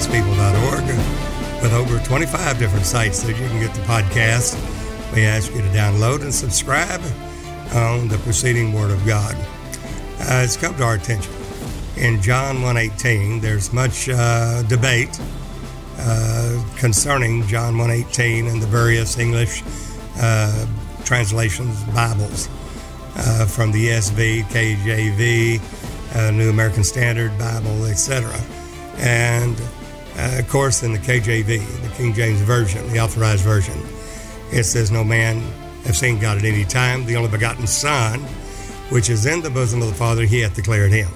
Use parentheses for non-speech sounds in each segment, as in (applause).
God'sPeople.org with over 25 different sites that you can get the podcast. We ask you to download and subscribe on the preceding Word of God. Uh, it's come to our attention. In John 1.18, there's much uh, debate uh, concerning John 1.18 and the various English uh, translations, Bibles, uh, from the ESV, KJV, uh, New American Standard Bible, etc. And uh, of course, in the KJV, the King James Version, the authorized version, it says, No man have seen God at any time. The only begotten Son, which is in the bosom of the Father, he hath declared him.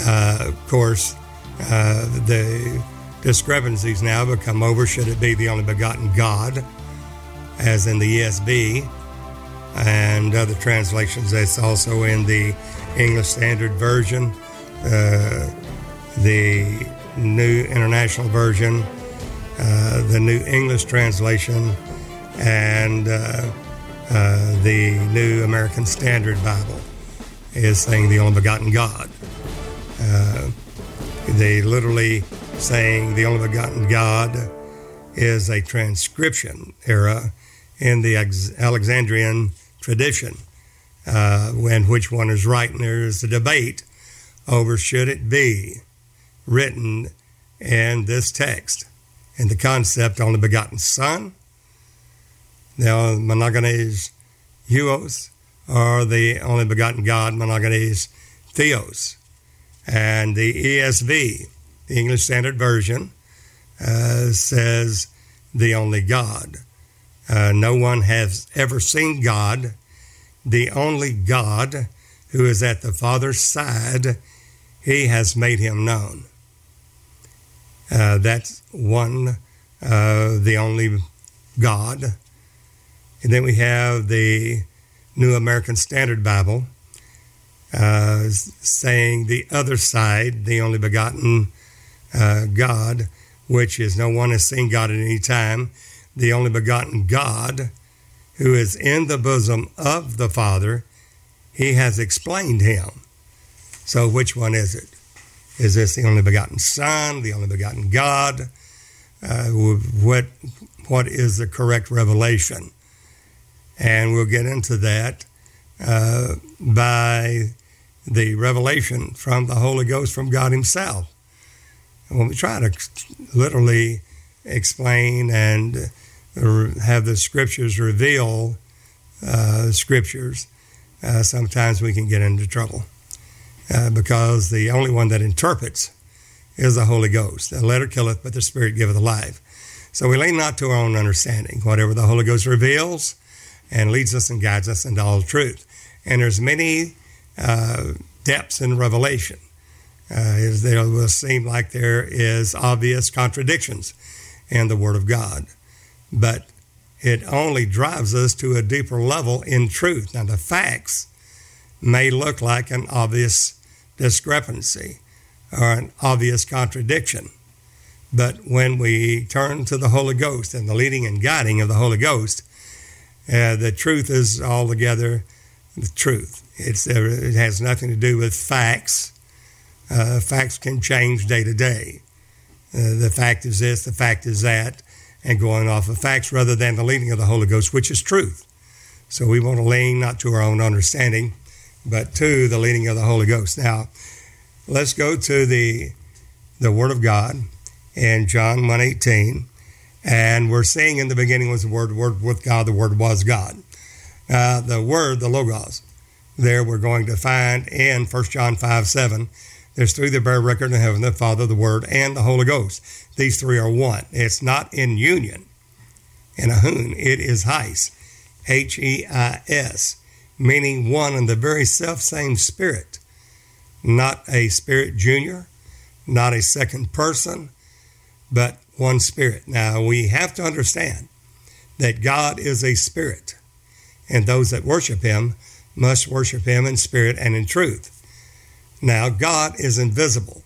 Uh, of course, uh, the discrepancies now become over. Should it be the only begotten God, as in the ESV and other translations? That's also in the English Standard Version, uh, the New International Version, uh, the New English Translation, and uh, uh, the New American Standard Bible is saying the only begotten God. Uh, they literally saying the only begotten God is a transcription error in the Alexandrian tradition, uh, when which one is right, and there is a debate over should it be written in this text in the concept only begotten Son, Now, monogenes huios, or the only begotten God, monogenes theos. And the ESV, the English Standard Version, uh, says the only God. Uh, no one has ever seen God. The only God who is at the Father's side, he has made him known. Uh, that's one, uh, the only God. And then we have the New American Standard Bible uh, saying the other side, the only begotten uh, God, which is no one has seen God at any time, the only begotten God who is in the bosom of the Father, he has explained him. So, which one is it? Is this the only begotten Son, the only begotten God? Uh, what what is the correct revelation? And we'll get into that uh, by the revelation from the Holy Ghost from God Himself. And when we try to literally explain and have the Scriptures reveal uh, Scriptures, uh, sometimes we can get into trouble uh, because the only one that interprets is the Holy Ghost. The letter killeth, but the Spirit giveth life. So we lean not to our own understanding. Whatever the Holy Ghost reveals and leads us and guides us into all truth. And there's many uh, depths in revelation. Uh, there will seem like there is obvious contradictions in the Word of God, but it only drives us to a deeper level in truth. Now, the facts may look like an obvious discrepancy or an obvious contradiction. But when we turn to the Holy Ghost and the leading and guiding of the Holy Ghost, uh, the truth is altogether the truth. It's, it has nothing to do with facts. Uh, facts can change day to day. Uh, the fact is this, the fact is that, and going off of facts rather than the leading of the Holy Ghost, which is truth. So we want to lean not to our own understanding, but to the leading of the Holy Ghost. Now, let's go to the the Word of God in John 1.18. And we're seeing in the beginning was the Word, the Word with God, the Word was God. Uh, the Word, the Logos, there we're going to find in 1 John 5 7. There's three that bear record in heaven the Father, the Word, and the Holy Ghost. These three are one. It's not in union, in a hoon. It is heis, H E I S meaning one and the very self same spirit, not a spirit junior, not a second person, but one spirit. Now we have to understand that God is a spirit, and those that worship him must worship him in spirit and in truth. Now, God is invisible.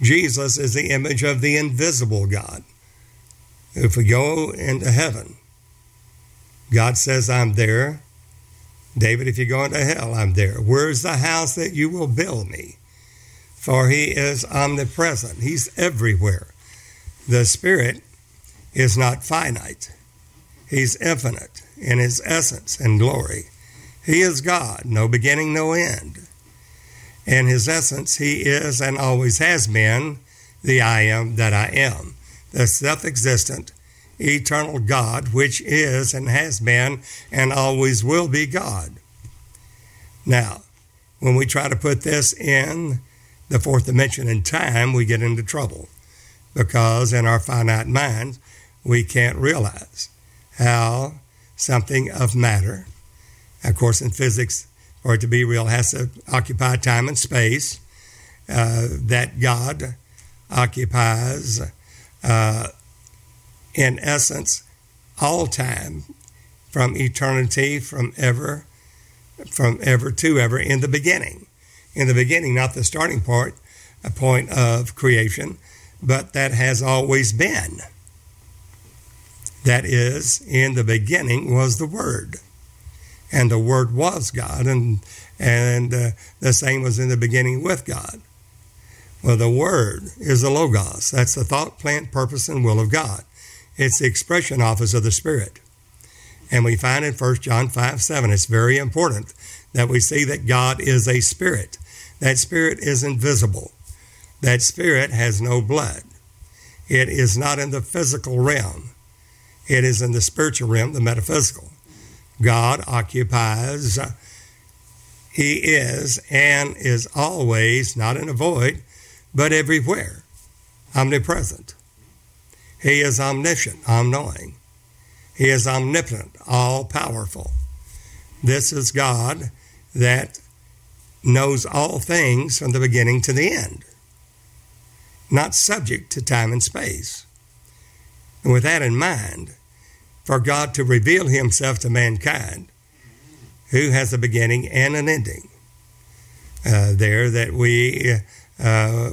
Jesus is the image of the invisible God. If we go into heaven, God says, I'm there. David, if you go into hell, I'm there. Where's the house that you will build me? for he is omnipresent. He's everywhere. The Spirit is not finite, he's infinite in his essence and glory. He is God, no beginning, no end. In his essence, he is and always has been the I am that I am, the self existent, eternal God, which is and has been and always will be God. Now, when we try to put this in the fourth dimension in time, we get into trouble because in our finite minds, we can't realize how something of matter, of course, in physics, for it to be real, has to occupy time and space, uh, that God occupies, uh, in essence, all time from eternity, from ever, from ever to ever, in the beginning. In the beginning, not the starting point, a point of creation, but that has always been. That is, in the beginning was the Word, and the Word was God, and and uh, the same was in the beginning with God. Well, the Word is the Logos. That's the thought, plant, purpose, and will of God. It's the expression office of the Spirit. And we find in 1 John 5 7, it's very important that we see that God is a spirit. That spirit is invisible. That spirit has no blood. It is not in the physical realm, it is in the spiritual realm, the metaphysical. God occupies, He is and is always, not in a void, but everywhere, omnipresent. He is omniscient, all-knowing. He is omnipotent, all powerful. This is God that knows all things from the beginning to the end, not subject to time and space. And with that in mind, for God to reveal himself to mankind, who has a beginning and an ending, uh, there that we, uh,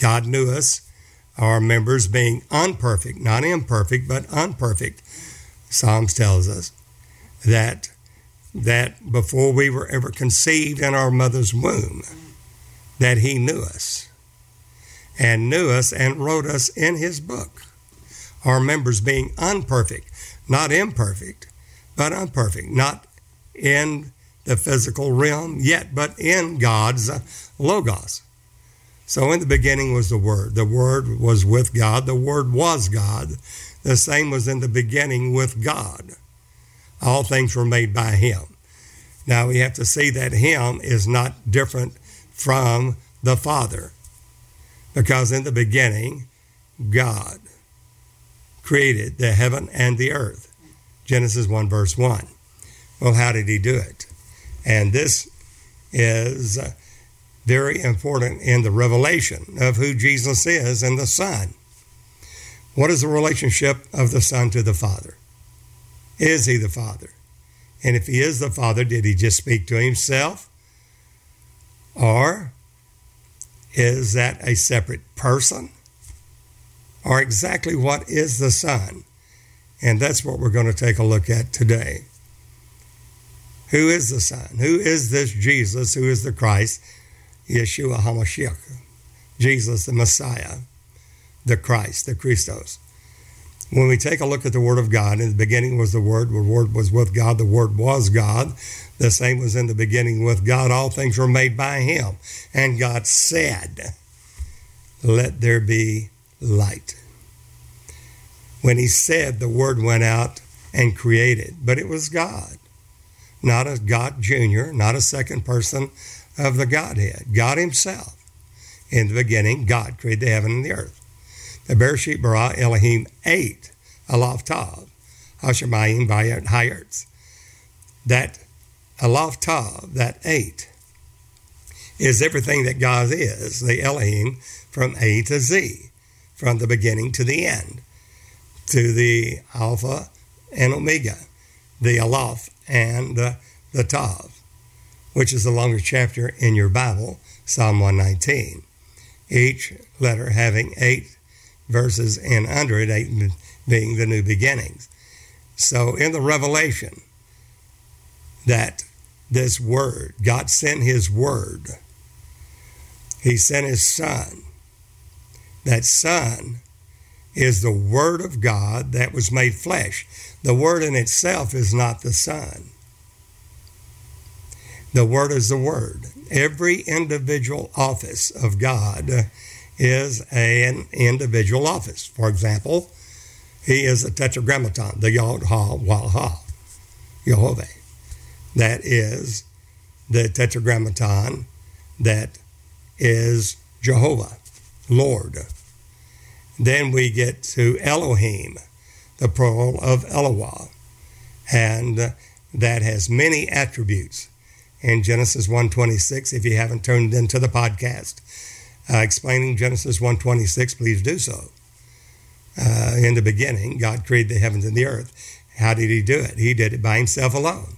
God knew us our members being unperfect, not imperfect, but unperfect. Psalms tells us that that before we were ever conceived in our mother's womb, that he knew us and knew us and wrote us in his book. Our members being unperfect, not imperfect, but unperfect, not in the physical realm yet, but in God's logos. So in the beginning was the Word. The Word was with God. The Word was God. The same was in the beginning with God. All things were made by Him. Now we have to see that Him is not different from the Father. Because in the beginning, God created the heaven and the earth. Genesis 1, verse 1. Well, how did He do it? And this is very important in the revelation of who Jesus is and the Son. What is the relationship of the Son to the Father? Is he the Father? And if he is the Father, did he just speak to himself? Or is that a separate person? Or exactly what is the Son? And that's what we're going to take a look at today. Who is the Son? Who is this Jesus? Who is the Christ? Yeshua HaMashiach, Jesus the Messiah, the Christ, the Christos. When we take a look at the Word of God, in the beginning was the Word, the Word was with God, the Word was God. The same was in the beginning with God. All things were made by Him. And God said, Let there be light. When He said, the Word went out and created, but it was God, not a God Junior, not a second person of the Godhead, God Himself. In the beginning, God created the heaven and the earth. The Bereshit bara Elohim ate Aleph Tav, Hashemayim Bayat Hayarts. That Aleph Tav, that eight, is everything that God is, the Elohim, from A to Z, from the beginning to the end, to the Alpha and Omega, the Aleph and the, the Tav which is the longest chapter in your Bible, Psalm 119. Each letter having eight verses and under it, eight being the new beginnings. So in the revelation that this word, God sent his word He sent his son. That son is the Word of God that was made flesh. The Word in itself is not the Son. The Word is the Word. Every individual office of God is an individual office. For example, he is a tetragrammaton, the Yod Ha Wah Jehovah. That is the tetragrammaton that is Jehovah, Lord. Then we get to Elohim, the plural of Eloah, and that has many attributes. In Genesis 126. if you haven't turned into the podcast uh, explaining Genesis 126, please do so. Uh, in the beginning, God created the heavens and the earth. How did He do it? He did it by Himself alone.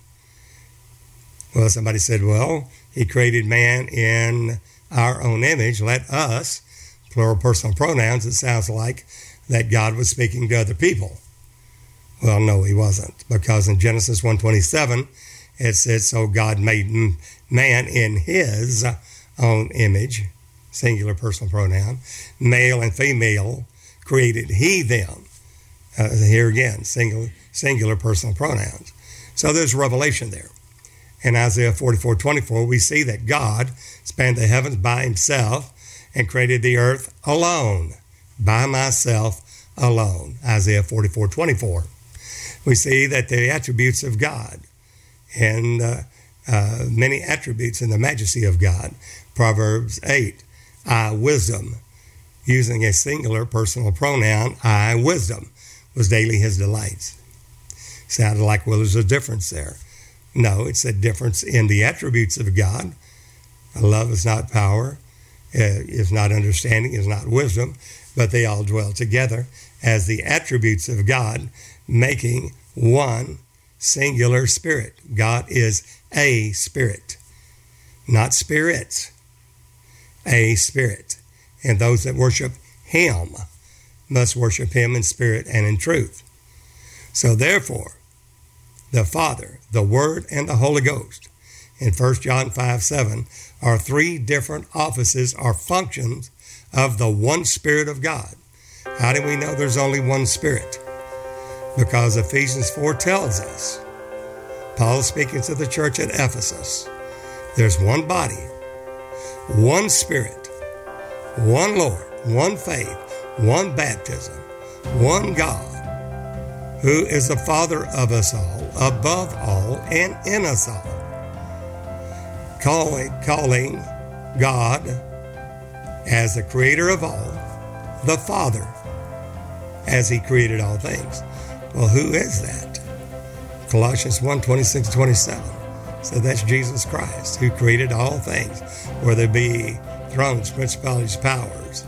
Well, somebody said, well, He created man in our own image. Let us, plural personal pronouns, it sounds like that God was speaking to other people. Well, no, he wasn't, because in Genesis 1:27 it says, "So God made man in His own image, singular personal pronoun, male and female created He them." Uh, here again, singular singular personal pronouns. So there's revelation there. In Isaiah 44 24, we see that God spanned the heavens by himself and created the earth alone, by myself alone. Isaiah 44 24. We see that the attributes of God and uh, uh, many attributes in the majesty of God. Proverbs 8, I, wisdom, using a singular personal pronoun, I, wisdom, was daily his delights. Sounded like, well, there's a difference there. No, it's a difference in the attributes of God. Love is not power, uh, is not understanding, is not wisdom, but they all dwell together as the attributes of God, making one singular spirit. God is a spirit, not spirits, a spirit. And those that worship Him must worship Him in spirit and in truth. So, therefore, the Father, the Word, and the Holy Ghost in 1 John 5 7 are three different offices or functions of the one Spirit of God. How do we know there's only one Spirit? Because Ephesians 4 tells us, Paul speaking to the church at Ephesus, there's one body, one Spirit, one Lord, one faith, one baptism, one God who is the Father of us all, above all, and in us all. Calling, calling God as the creator of all, the Father, as he created all things. Well, who is that? Colossians 1 26 27. So that's Jesus Christ who created all things, whether it be thrones, principalities, powers.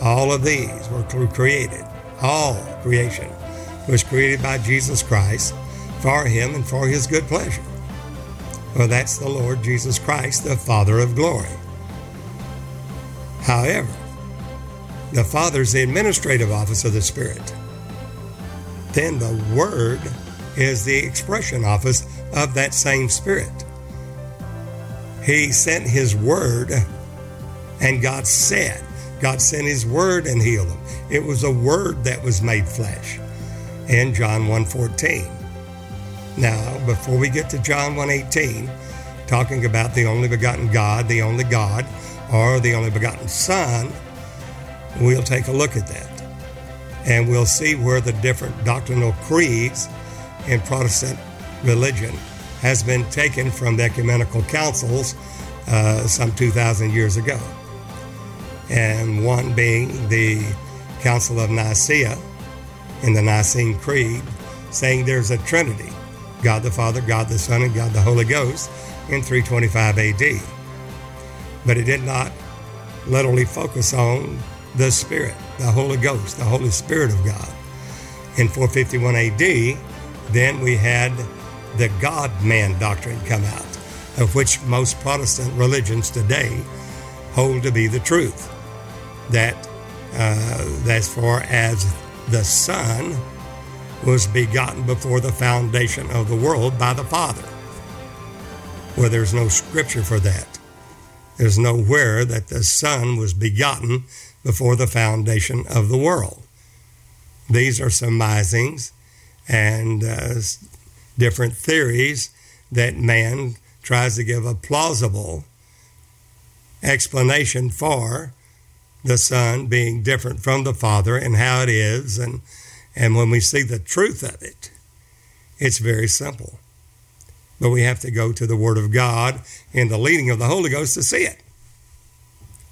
All of these were created, all creation was created by Jesus Christ for him and for his good pleasure. Well, that's the Lord Jesus Christ, the Father of glory. However, the Father is the administrative office of the Spirit. Then the Word is the expression office of that same Spirit. He sent His Word, and God said, God sent His Word and healed them. It was a Word that was made flesh in John 1:14. Now, before we get to John 1:18, talking about the only begotten God, the only God, or the only begotten Son, we'll take a look at that. And we'll see where the different doctrinal creeds in Protestant religion has been taken from the ecumenical councils uh, some 2,000 years ago. And one being the Council of Nicaea, in the Nicene Creed, saying there's a Trinity God the Father, God the Son, and God the Holy Ghost in 325 AD. But it did not literally focus on the Spirit, the Holy Ghost, the Holy Spirit of God. In 451 AD, then we had the God man doctrine come out, of which most Protestant religions today hold to be the truth. That, uh, as far as the Son was begotten before the foundation of the world by the Father. Well, there's no scripture for that. There's nowhere that the Son was begotten before the foundation of the world. These are surmisings and uh, different theories that man tries to give a plausible explanation for the Son being different from the Father and how it is. And, and when we see the truth of it, it's very simple. But we have to go to the Word of God in the leading of the Holy Ghost to see it.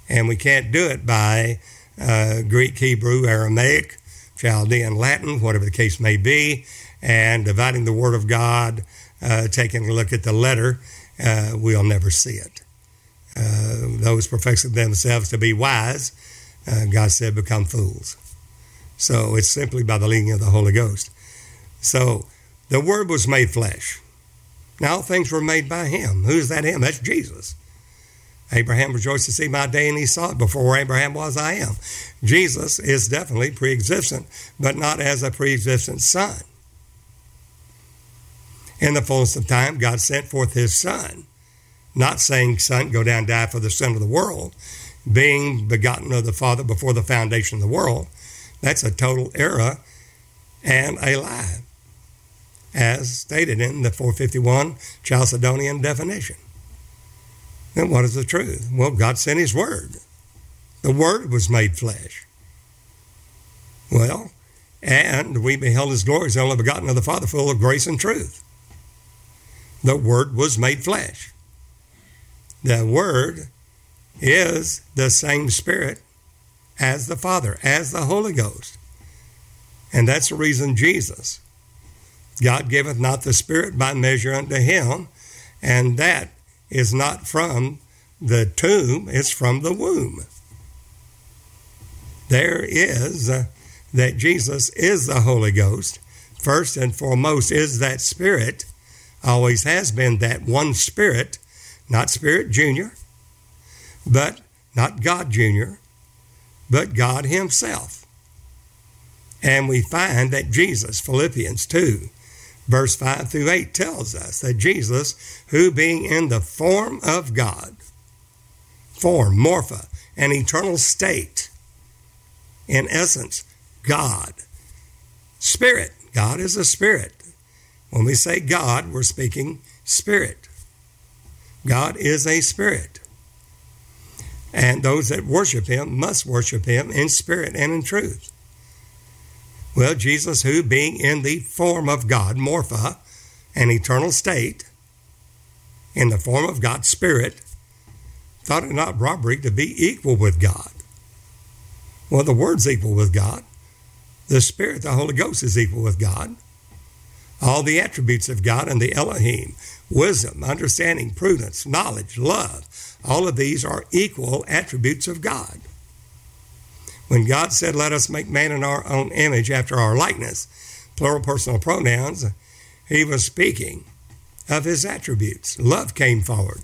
And we can't do it by uh, Greek, Hebrew, Aramaic, Chaldean, Latin, whatever the case may be, and dividing the Word of God, uh, taking a look at the letter, uh, we'll never see it. Uh, those professing themselves to be wise, uh, God said, become fools. So it's simply by the leading of the Holy Ghost. So the Word was made flesh. Now all things were made by Him. Who's that Him? That's Jesus. Abraham rejoiced to see my day, and he saw it. Before Abraham was, I am. Jesus is definitely pre existent, but not as a pre existent son. In the fullness of time, God sent forth his son, not saying, Son, go down die for the sin of the world, being begotten of the Father before the foundation of the world. That's a total error and a lie, as stated in the 451 Chalcedonian definition. Then what is the truth? Well, God sent His Word. The Word was made flesh. Well, and we beheld His glory, His only begotten of the Father, full of grace and truth. The Word was made flesh. The Word is the same Spirit as the Father, as the Holy Ghost. And that's the reason Jesus, God giveth not the Spirit by measure unto him, and that is not from the tomb, it's from the womb. There is uh, that Jesus is the Holy Ghost. First and foremost is that Spirit, always has been that one Spirit, not Spirit Junior, but not God Junior, but God Himself. And we find that Jesus, Philippians 2, verse 5 through 8, tells us that Jesus, who being in the form of God, form, morphe, an eternal state, in essence, God, spirit, God is a spirit. When we say God, we're speaking spirit. God is a spirit. And those that worship him must worship him in spirit and in truth. Well, Jesus, who being in the form of God, morphe, an eternal state, in the form of God's Spirit, thought it not robbery to be equal with God. Well, the Word's equal with God. The Spirit, the Holy Ghost, is equal with God. All the attributes of God and the Elohim, wisdom, understanding, prudence, knowledge, love, all of these are equal attributes of God. When God said, Let us make man in our own image after our likeness, plural personal pronouns, he was speaking of his attributes. Love came forward.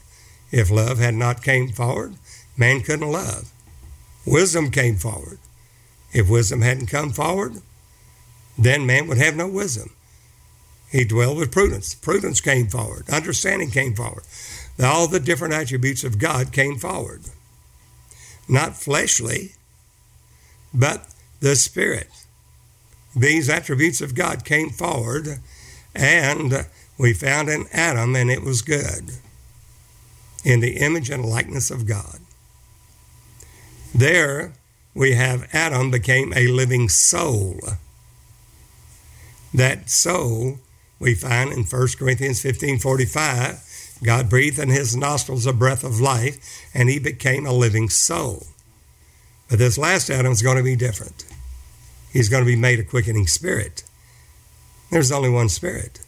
If love had not came forward, man couldn't love. Wisdom came forward. If wisdom hadn't come forward, then man would have no wisdom. He dwelled with prudence. Prudence came forward. Understanding came forward. All the different attributes of God came forward. Not fleshly, but the Spirit. These attributes of God came forward, and we found in Adam, and it was good, in the image and likeness of God. There we have Adam became a living soul. That soul we find in 1 Corinthians 15 45. God breathed in his nostrils a breath of life, and he became a living soul. But this last Adam is going to be different. He's going to be made a quickening spirit. There's only one spirit,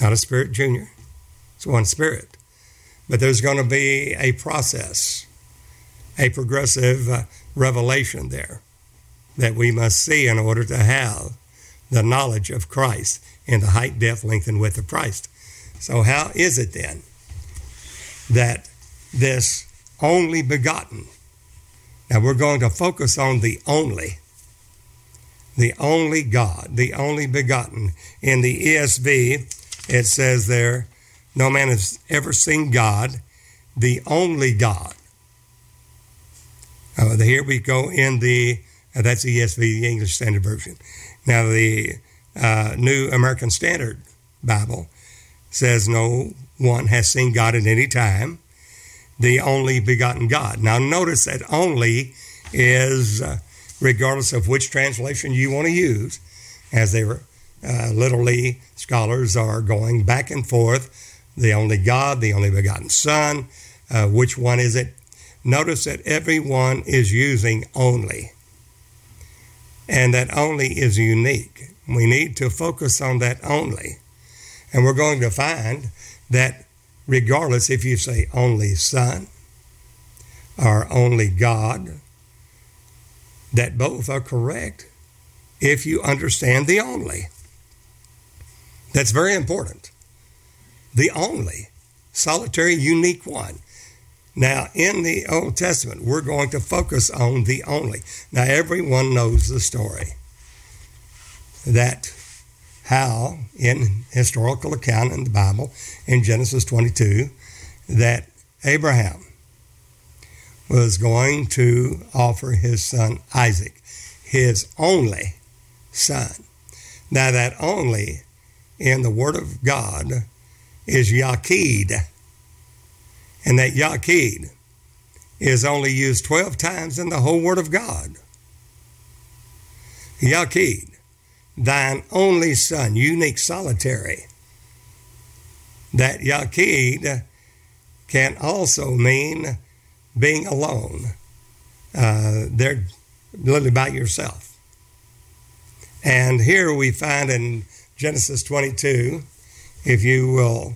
not a spirit junior. It's one spirit. But there's going to be a process, a progressive uh, revelation there that we must see in order to have the knowledge of Christ in the height, depth, length, and width of Christ. So, how is it then that this only begotten now we're going to focus on the only, the only God, the only begotten. In the ESV, it says there, no man has ever seen God, the only God. Uh, here we go in the, uh, that's ESV, the English Standard Version. Now, the uh, New American Standard Bible says no one has seen God at any time, the only begotten God. Now, notice that only is, uh, regardless of which translation you want to use, as they were uh, literally scholars are going back and forth the only God, the only begotten Son, uh, which one is it? Notice that everyone is using only, and that only is unique. We need to focus on that only. And we're going to find that regardless if you say only Son or only God, that both are correct if you understand the only. That's very important. The only solitary, unique one. Now, in the Old Testament, we're going to focus on the only. Now, everyone knows the story that how, in historical account in the Bible, in Genesis 22, that Abraham was going to offer his son Isaac, his only son. Now, that only in the Word of God is Yaqid. And that Yaqid is only used 12 times in the whole Word of God. Yaqid, thine only son, unique, solitary. That Yaqid can also mean being alone. Uh, they're literally by yourself. And here we find in Genesis 22, if you will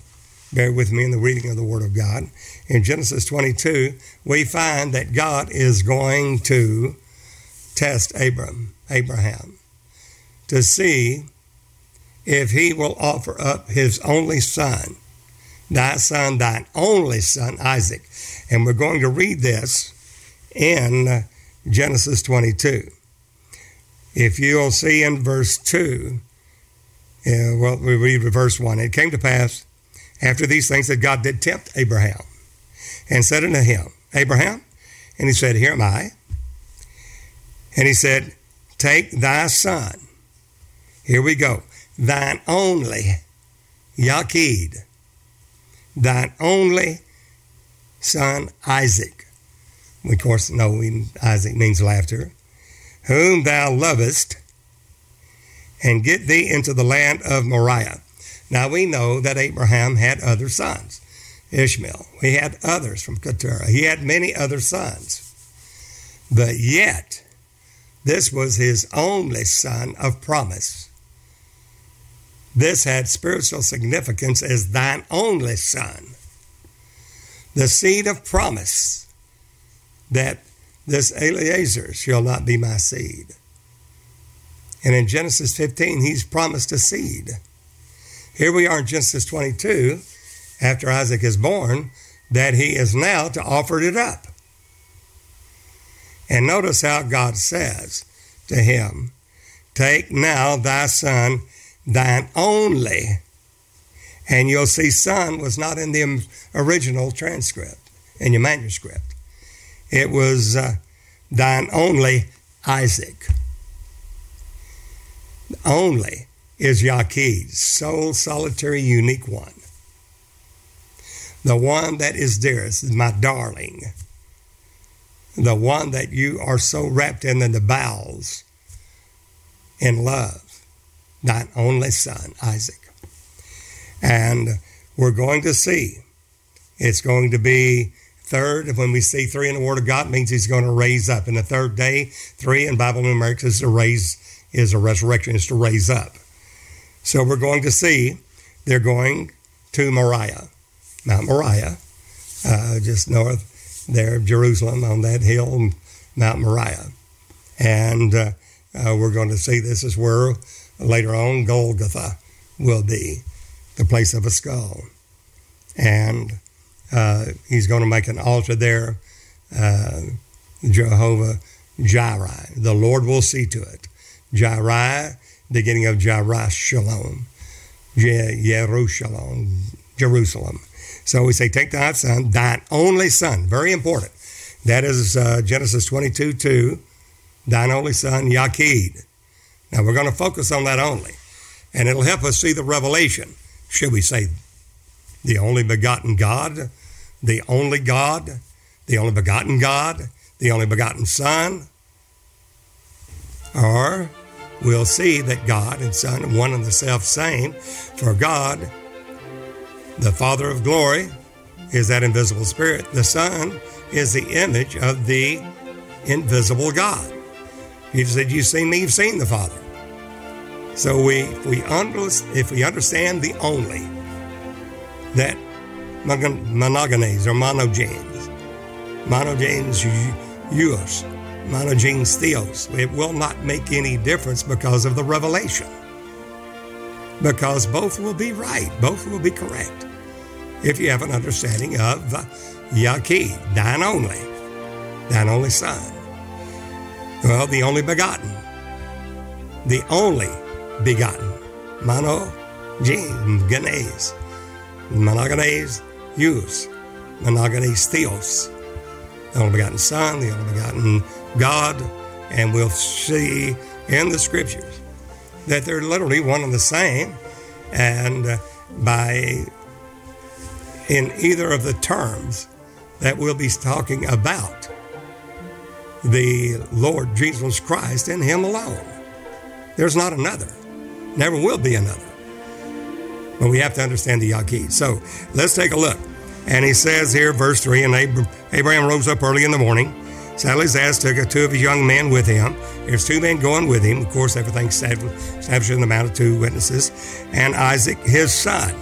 bear with me in the reading of the Word of God. In Genesis 22, we find that God is going to test Abram, Abraham to see if he will offer up his only son, thy son, thine only son, Isaac. And we're going to read this in Genesis 22. If you'll see in verse 2, uh, well, we read verse 1. It came to pass after these things that God did tempt Abraham and said unto him, Abraham, and he said, Here am I. And he said, Take thy son. Here we go. Thine only, Yaqid, thine only son Isaac. We, of course, know Isaac means laughter. Whom thou lovest, and get thee into the land of Moriah. Now we know that Abraham had other sons. Ishmael. He had others from Keturah. He had many other sons. But yet, this was his only son of promise. This had spiritual significance as thine only son. The seed of promise that this Eliezer shall not be my seed. And in Genesis 15, he's promised a seed. Here we are in Genesis 22, after Isaac is born, that he is now to offer it up. And notice how God says to him, Take now thy son, thine only. And you'll see son was not in the original transcript, in your manuscript. It was uh, thine only Isaac only is Yaqid, sole, solitary, unique one. The one that is dearest, my darling. The one that you are so wrapped in, in the bowels in love. Thine only son, Isaac. And we're going to see. It's going to be third. When we see three in the Word of God, means He's going to raise up. In the third day, three in Bible numerics is to raise is a resurrection, is to raise up. So we're going to see they're going to Moriah, Mount Moriah, uh, just north there of Jerusalem on that hill, Mount Moriah. And uh, uh, we're going to see this is where later on Golgotha will be, the place of a skull. And uh, he's going to make an altar there, uh, Jehovah Jireh. The Lord will see to it. Jireh, beginning of Jireh Shalom, Jerusalem, Jerusalem. So we say, take thy son, thine only son, very important. That is uh, Genesis 22 2, thine only son, Yaqid. Now we're going to focus on that only, and it'll help us see the revelation. Should we say the only begotten God, the only God, the only begotten God, the only begotten Son? Or we'll see that God and Son are one and the self same. For God, the Father of glory, is that invisible Spirit. The Son is the image of the invisible God. He said, "You've seen me, you've seen the Father." So we, we if we understand the only that monogenes or monogenes, monogenes huios, monogenes theos, it will not make any difference because of the revelation. Because both will be right, both will be correct. If you have an understanding of Yaqi, thine only, thine only Son. Well, the only begotten, the only begotten, mono, gene, genes, monogenes, huios, monogenes theos, the only begotten Son, the only begotten God, and we'll see in the scriptures that they're literally one and the same, and uh, by in either of the terms that we'll be talking about the Lord Jesus Christ and Him alone. There's not another, never will be another. But we have to understand the Yaqid. So let's take a look. And he says here, verse 3 And Abraham rose up early in the morning. Sadly, ass, took two of his young men with him. There's two men going with him. Of course, everything's established in the amount of two witnesses. And Isaac, his son.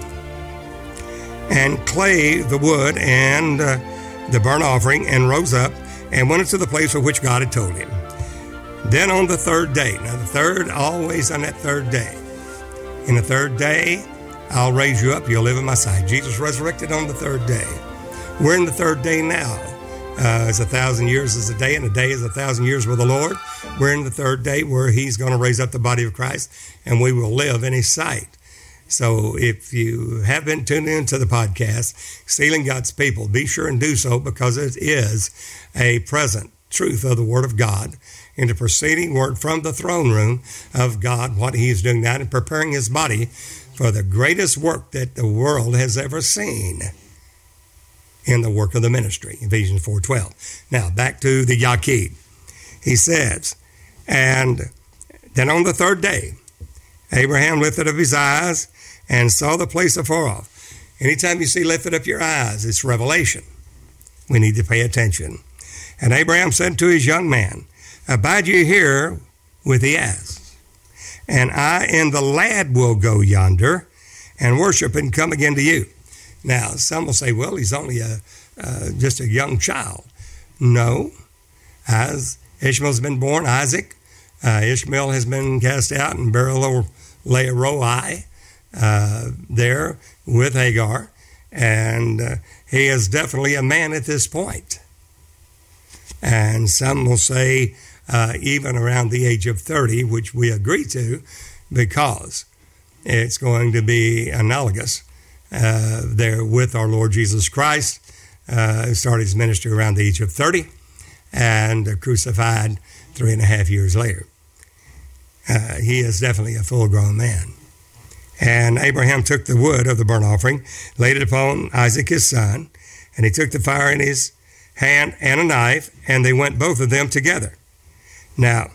And clay the wood and uh, the burnt offering, and rose up and went into the place of which God had told him. Then on the third day, now the third, always on that third day. In the third day, I'll raise you up, you'll live in my sight. Jesus resurrected on the third day. We're in the third day now. Uh, as a thousand years is a day, and a day is a thousand years with the Lord. We're in the third day where He's going to raise up the body of Christ, and we will live in His sight. So if you have been tuning into the podcast, Sealing God's People, be sure and do so because it is a present truth of the Word of God in the preceding word from the throne room of God, what He's doing now and preparing His body for the greatest work that the world has ever seen in the work of the ministry, Ephesians 4.12. Now, back to the Yaqid. He says, And then on the third day, Abraham lifted up his eyes and saw the place afar off. Anytime you see lifted up your eyes, it's revelation. We need to pay attention. And Abraham said to his young man, Abide you here with the ass and I and the lad will go yonder and worship and come again to you. Now, some will say, well, he's only a, uh, just a young child. No. As Ishmael's been born, Isaac, uh, Ishmael has been cast out and burial Roi uh, there with Hagar. And uh, he is definitely a man at this point. And some will say uh, even around the age of 30, which we agree to because it's going to be analogous uh, there with our Lord Jesus Christ, uh, who started his ministry around the age of 30 and crucified three and a half years later. Uh, he is definitely a full grown man. And Abraham took the wood of the burnt offering, laid it upon Isaac his son, and he took the fire in his hand and a knife, and they went both of them together. Now,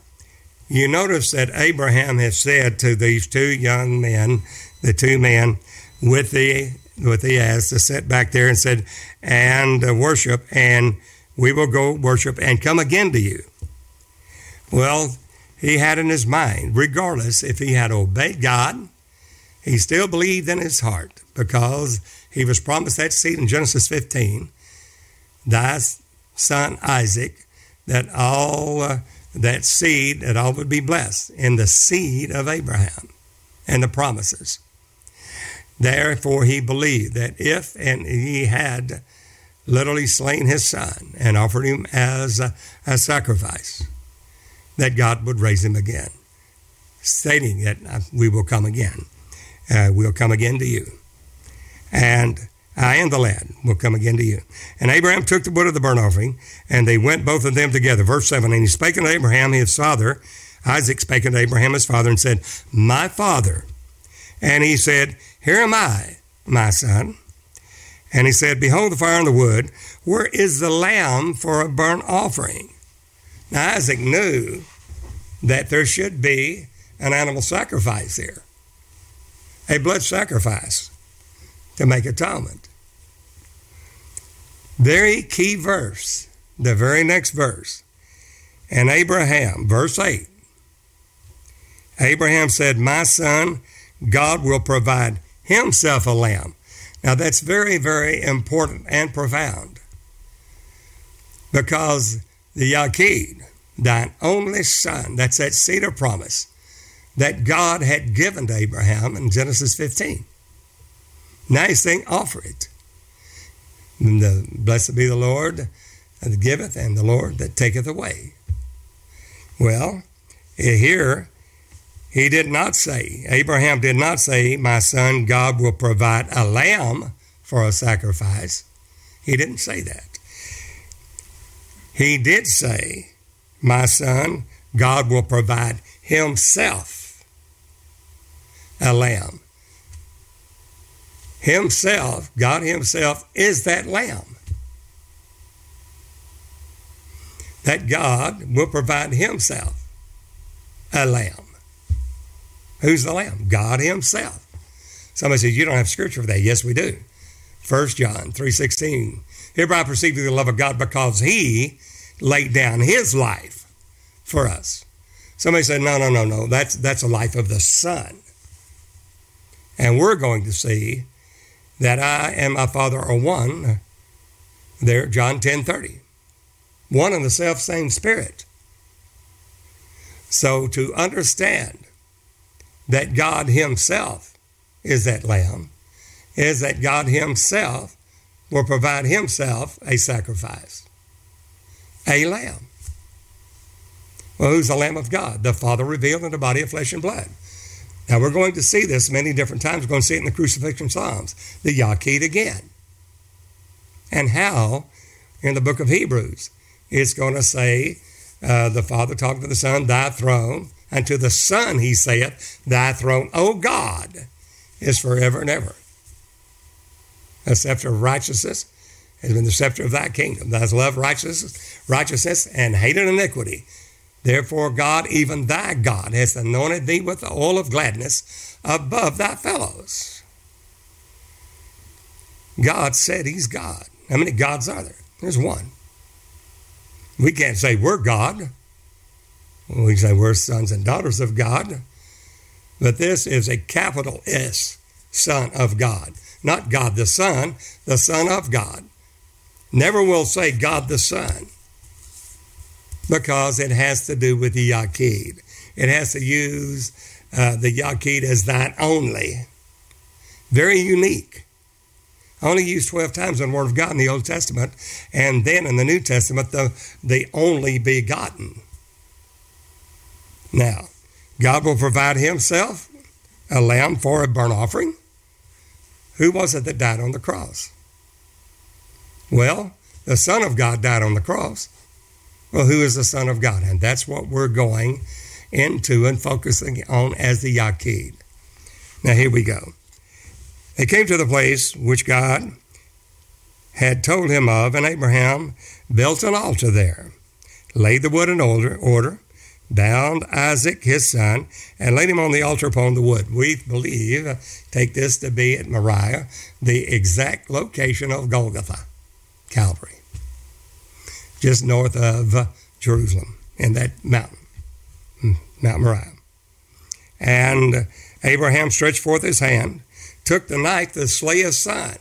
you notice that Abraham has said to these two young men, the two men with the with the ass, to sit back there and said, and uh, worship, and we will go worship and come again to you. Well, he had in his mind, regardless if he had obeyed God, he still believed in his heart because he was promised that seed in Genesis 15, thy son Isaac, that all uh, that seed that all would be blessed in the seed of Abraham and the promises. Therefore, he believed that if and he had literally slain his son and offered him as a, a sacrifice, that God would raise him again, stating that uh, we will come again. Uh, we'll come again to you. And I and the lad will come again to you. And Abraham took the wood of the burnt offering, and they went both of them together. Verse 7 And he spake unto Abraham his father, Isaac spake unto Abraham his father, and said, My father. And he said, Here am I, my son. And he said, Behold the fire and the wood. Where is the lamb for a burnt offering? Now Isaac knew that there should be an animal sacrifice there, a blood sacrifice to make atonement. Very key verse, the very next verse. And Abraham, verse 8, Abraham said, My son, God will provide himself a lamb. Now that's very, very important and profound because the Yaqid, thine only son, that's that of promise that God had given to Abraham in Genesis 15. Now he's saying, offer it. The, blessed be the Lord that giveth and the Lord that taketh away. Well, eh, here he did not say, Abraham did not say, My son, God will provide a lamb for a sacrifice. He didn't say that. He did say, My son, God will provide himself a lamb. Himself, God Himself, is that lamb. That God will provide Himself a lamb. Who's the lamb? God Himself. Somebody says, You don't have scripture for that. Yes, we do. 1 John 3.16. Hereby I perceive the love of God because He laid down His life for us. Somebody said, No, no, no, no. That's that's a life of the Son. And we're going to see that I and my Father are one. There, John 10 30. One in the self same Spirit. So to understand that God Himself is that Lamb, is that God Himself will provide Himself a sacrifice, a Lamb. Well, who's the Lamb of God? The Father revealed in the body of flesh and blood. Now, we're going to see this many different times. We're going to see it in the crucifixion Psalms, the Yaqid again. And how, in the book of Hebrews, it's going to say, uh, the Father talking to the Son, Thy throne, and to the Son he saith, Thy throne, O God, is forever and ever. A scepter of righteousness has been the scepter of thy kingdom. Thou hast loved righteousness, righteousness and hated iniquity. Therefore, God, even thy God, has anointed thee with the oil of gladness above thy fellows. God said he's God. How many gods are there? There's one. We can't say we're God. We say we're sons and daughters of God. But this is a capital S, Son of God. Not God the Son, the Son of God. Never will say God the Son because it has to do with the Yaqid. It has to use uh, the Yaqid as thine only. Very unique. Only used 12 times in the Word of God in the Old Testament, and then in the New Testament, the, the only begotten. Now, God will provide Himself a lamb for a burnt offering. Who was it that died on the cross? Well, the Son of God died on the cross. Well, who is the Son of God? And that's what we're going into and focusing on as the Yaqid. Now, here we go. They came to the place which God had told him of, and Abraham built an altar there, laid the wood in order, order bound Isaac, his son, and laid him on the altar upon the wood. We believe, take this to be at Moriah, the exact location of Golgotha, Calvary just north of Jerusalem in that mountain, hmm, Mount Moriah. And Abraham stretched forth his hand, took the knife to slay his son.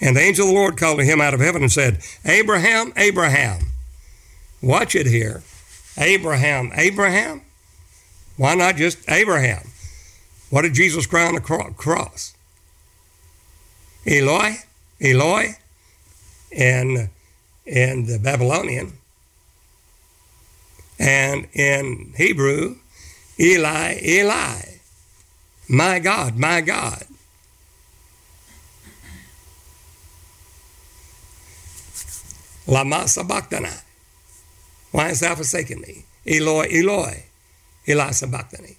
And the angel of the Lord called to him out of heaven and said, Abraham, Abraham. Watch it here. Abraham, Abraham. Why not just Abraham? What did Jesus cry on the cross? Eloi, Eloi and, and the Babylonian. And in Hebrew, Eli, Eli, my God, my God. Lama sabachthani. Why hast thou forsaken me? Eloi, Eloi, Eli sabachthani.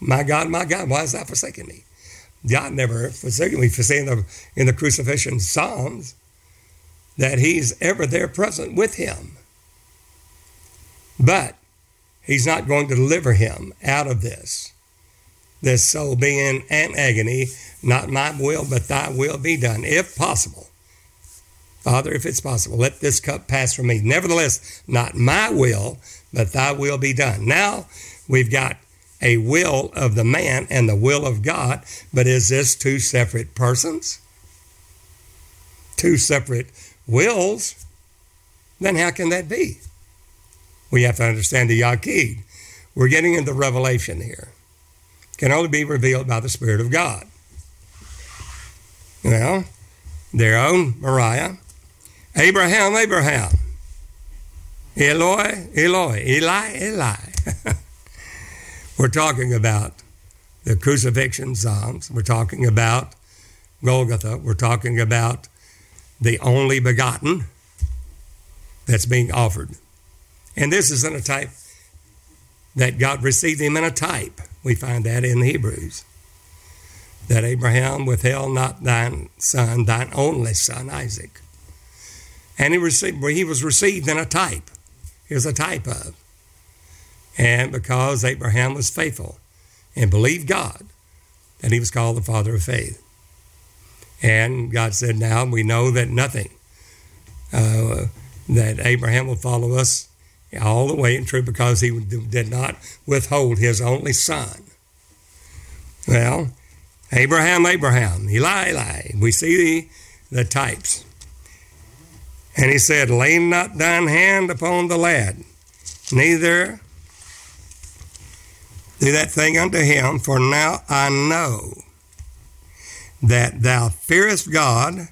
My God, my God, why hast thou forsaken me? God never forsaken me. For saying the, in the crucifixion psalms, that he's ever there present with him. But he's not going to deliver him out of this. This soul being in agony, not my will, but thy will be done, if possible. Father, if it's possible, let this cup pass from me. Nevertheless, not my will, but thy will be done. Now we've got a will of the man and the will of God, but is this two separate persons? Two separate wills? Then how can that be? We have to understand the Yaqid. We're getting into revelation here. It can only be revealed by the Spirit of God. Well, their own Moriah Abraham, Abraham. Eloi, Eloi, Eli, Eli. (laughs) We're talking about the crucifixion Psalms. We're talking about Golgotha. We're talking about the only begotten that's being offered. And this is in a type that God received him in a type. We find that in Hebrews. That Abraham withheld not thine son, thine only son, Isaac and he, received, he was received in a type. He was a type of. And because Abraham was faithful and believed God, that he was called the father of faith. And God said, Now we know that nothing, uh, that Abraham will follow us all the way in truth because he did not withhold his only son. Well, Abraham, Abraham, Eli, Eli. We see the, the types. And he said, Lay not thine hand upon the lad, neither do that thing unto him, for now I know that thou fearest God,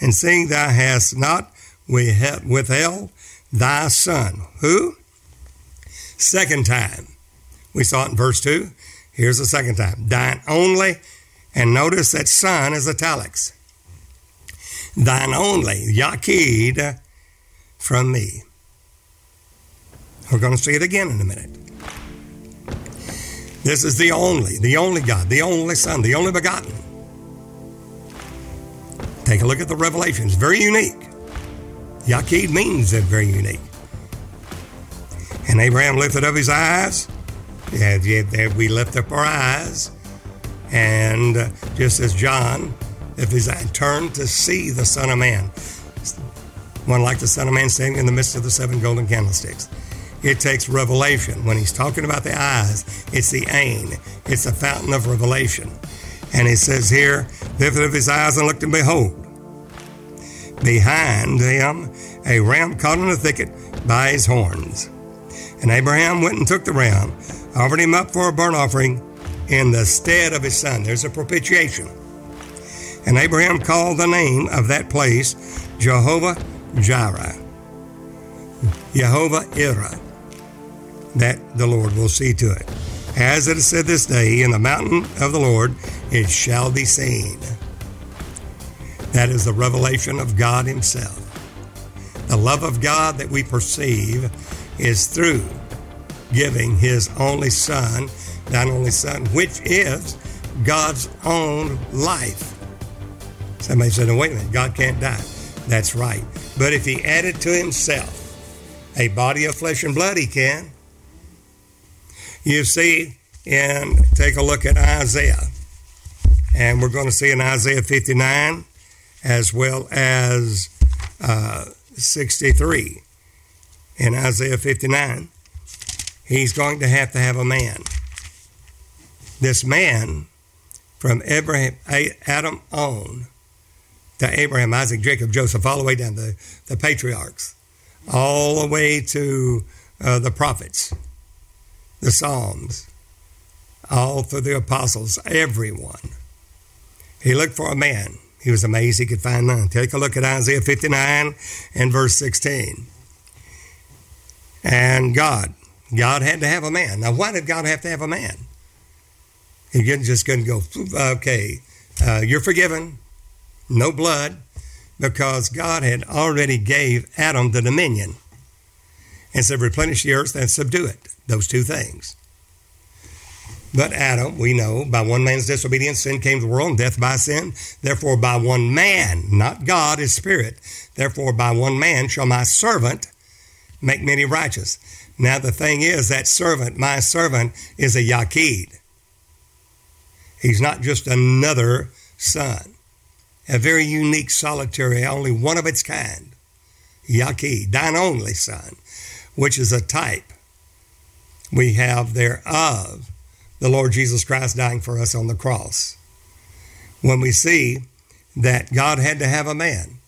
and seeing thou hast not withheld thy son. Who? Second time. We saw it in verse 2. Here's the second time. Thine only, and notice that son is italics thine only, Yaqid, from me. We're going to see it again in a minute. This is the only, the only God, the only Son, the only begotten. Take a look at the revelations. Very unique. Yaqid means that very unique. And Abraham lifted up his eyes. Yeah, we lift up our eyes. And uh, just as John if his eye turned to see the Son of Man. One like the Son of Man standing in the midst of the seven golden candlesticks. It takes revelation. When he's talking about the eyes, it's the ain, it's the fountain of revelation. And he says here, lifted up his eyes and looked, and behold, behind him a ram caught in a thicket by his horns. And Abraham went and took the ram, offered him up for a burnt offering in the stead of his son. There's a propitiation. And Abraham called the name of that place Jehovah Jireh, Jehovah Ireh, that the Lord will see to it. As it is said this day, in the mountain of the Lord it shall be seen. That is the revelation of God Himself. The love of God that we perceive is through giving His only Son, thine only Son, which is God's own life. Somebody said, oh, wait a minute, God can't die. That's right. But if he added to himself a body of flesh and blood, he can. You see, and take a look at Isaiah. And we're going to see in Isaiah 59 as well as uh, 63. In Isaiah 59, he's going to have to have a man. This man from Abraham, Adam on to Abraham, Isaac, Jacob, Joseph, all the way down the, the patriarchs, all the way to uh, the prophets, the Psalms, all through the apostles, everyone. He looked for a man. He was amazed he could find none. Take a look at Isaiah 59 and verse 16. And God, God had to have a man. Now, why did God have to have a man? He just couldn't go, okay, uh, you're forgiven no blood. because God had already gave Adam the dominion and said, replenish the earth and subdue it. Those two things. But Adam, we know, by one man's disobedience, sin came to the world, and death by sin. Therefore, by one man, not God, is spirit. Therefore, by one man shall my servant make many righteous. Now, the thing is, that servant, my servant, is a Yaqid. He's not just another son, a very unique, solitary, only one of its kind. Yaqid, thine only son, which is a type we have thereof the Lord Jesus Christ dying for us on the cross. When we see that God had to have a man,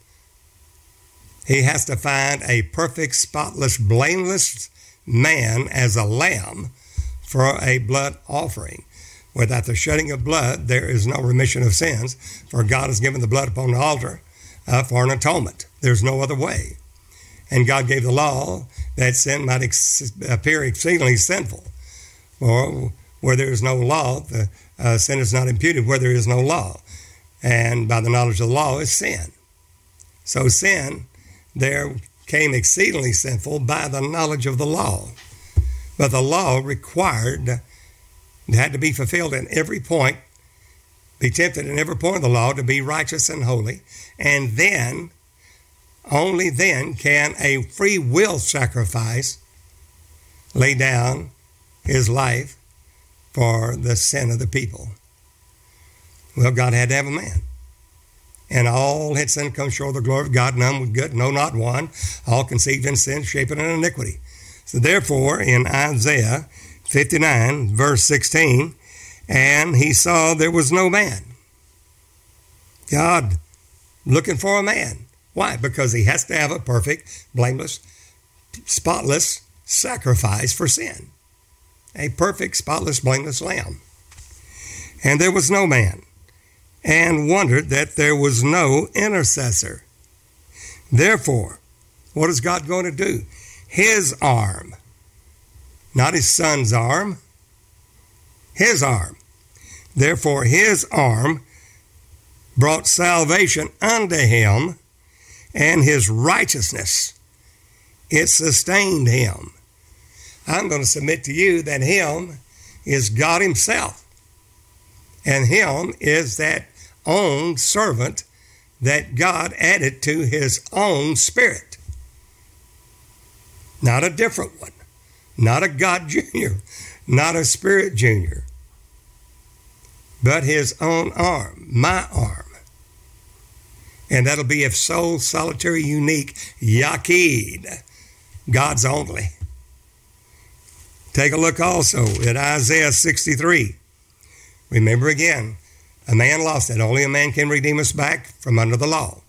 he has to find a perfect, spotless, blameless man as a lamb for a blood offering. Without the shedding of blood, there is no remission of sins, for God has given the blood upon the altar uh, for an atonement. There's no other way. And God gave the law that sin might ex- appear exceedingly sinful. For where there is no law, the uh, sin is not imputed where there is no law. And by the knowledge of the law is sin. So sin there came exceedingly sinful by the knowledge of the law. But the law required, had to be fulfilled in every point, be tempted in every point of the law to be righteous and holy. And then, only then can a free will sacrifice lay down his life for the sin of the people. Well, God had to have a man. And all had sinned come short of the glory of God, none was good, no, not one. All conceived in sin, shaping in iniquity. So therefore, in Isaiah 59, verse 16, and he saw there was no man. God looking for a man. Why? Because he has to have a perfect, blameless, spotless sacrifice for sin a perfect, spotless, blameless lamb. And there was no man, and wondered that there was no intercessor. Therefore, what is God going to do? His arm, not his son's arm, his arm. Therefore, his arm brought salvation unto him, and his righteousness, it sustained him. I'm going to submit to you that Him is God Himself. And Him is that own servant that God added to His own Spirit. Not a different one, not a God (laughs) Junior, not a Spirit Junior, but His own arm, my arm. And that'll be if sole, solitary, unique, Yaqid, God's only. Take a look also at Isaiah 63. Remember again, a man lost it. Only a man can redeem us back from under the law.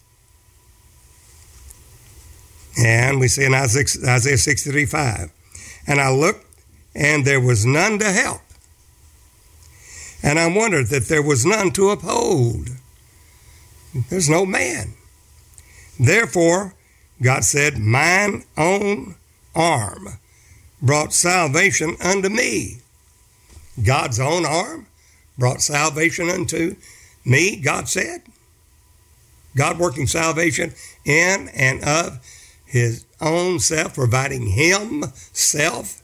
And we see in Isaiah 63 5. And I looked, and there was none to help. And I wondered that there was none to uphold. There's no man. Therefore, God said, Mine own arm brought salvation unto me. God's own arm brought salvation unto me, God said. God working salvation in and of his own self, providing himself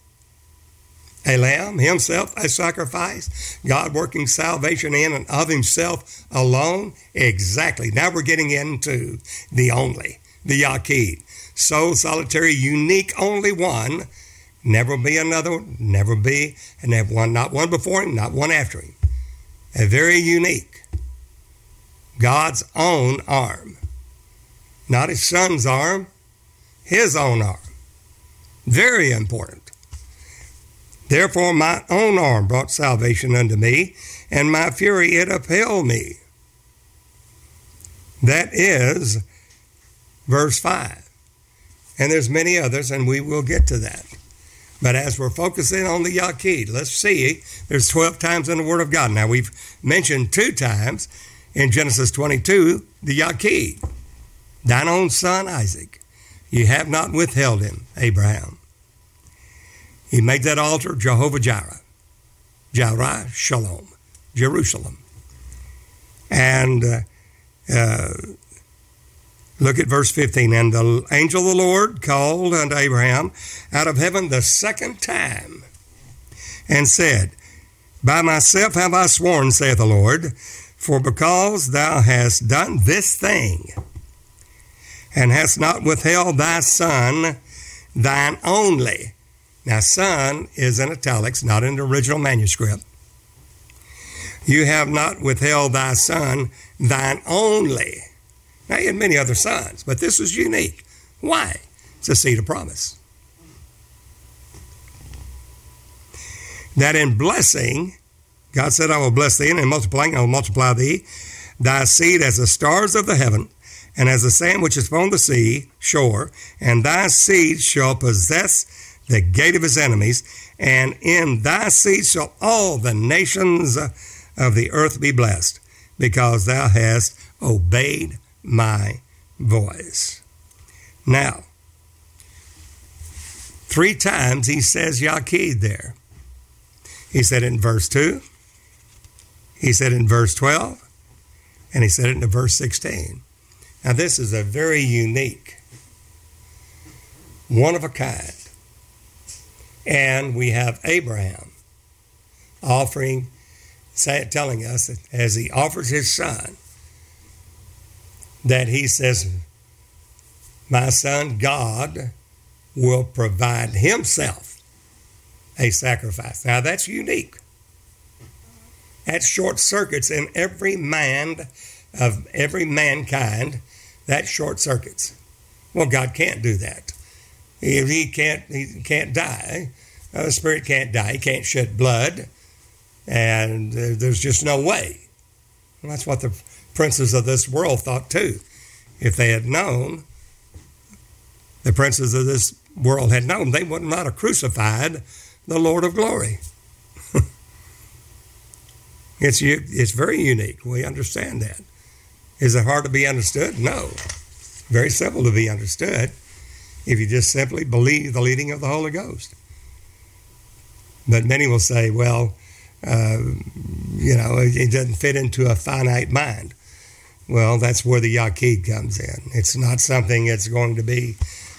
a lamb, himself a sacrifice. God working salvation in and of himself alone. Exactly. Now we're getting into the only, the Yaqid. Sole, solitary, unique, only one Never be another never be, and have one, not one before him, not one after him. A very unique. God's own arm. Not his son's arm, his own arm. Very important. Therefore, my own arm brought salvation unto me, and my fury it upheld me. That is verse 5. And there's many others, and we will get to that. But as we're focusing on the Yaqid, let's see, there's 12 times in the Word of God. Now, we've mentioned two times in Genesis 22 the Yaqid, thine own son Isaac. You have not withheld him, Abraham. He made that altar Jehovah Jireh, Jireh Shalom, Jerusalem. And uh, uh, Look at verse 15. And the angel of the Lord called unto Abraham out of heaven the second time and said, By myself have I sworn, saith the Lord, for because thou hast done this thing, and hast not withheld thy son, thine only. Now, son is in italics, not in the original manuscript. You have not withheld thy son, thine only. Now, he had many other sons, but this was unique. Why? It's a seed of promise. That in blessing, God said, I will bless thee, and in multiplying, I will multiply thee, thy seed as the stars of the heaven, and as the sand which is upon the sea shore, and thy seed shall possess the gate of his enemies, and in thy seed shall all the nations of the earth be blessed, because thou hast obeyed my voice. Now, three times he says Yaqid there. He said it in verse 2, he said it in verse 12, and he said it in verse 16. Now, this is a very unique, one of a kind. And we have Abraham offering, say, telling us that as he offers his son, that he says, My son, God will provide himself a sacrifice. Now, that's unique. That short circuits in every man of every mankind that short circuits. Well, God can't do that. He, he can't. He can't die. Uh, the spirit can't die. He can't shed blood, and uh, there's just no way. That's what the princes of this world thought too. If they had known, the princes of this world had known, they would not have crucified the Lord of glory. (laughs) it's it's very unique. We understand that. Is it hard to be understood? No. Very simple to be understood if you just simply believe the leading of the Holy Ghost. But many will say, well, uh, you know, it doesn't fit into a finite mind. Well, that's where the Yaqid comes in. It's not something that's going to be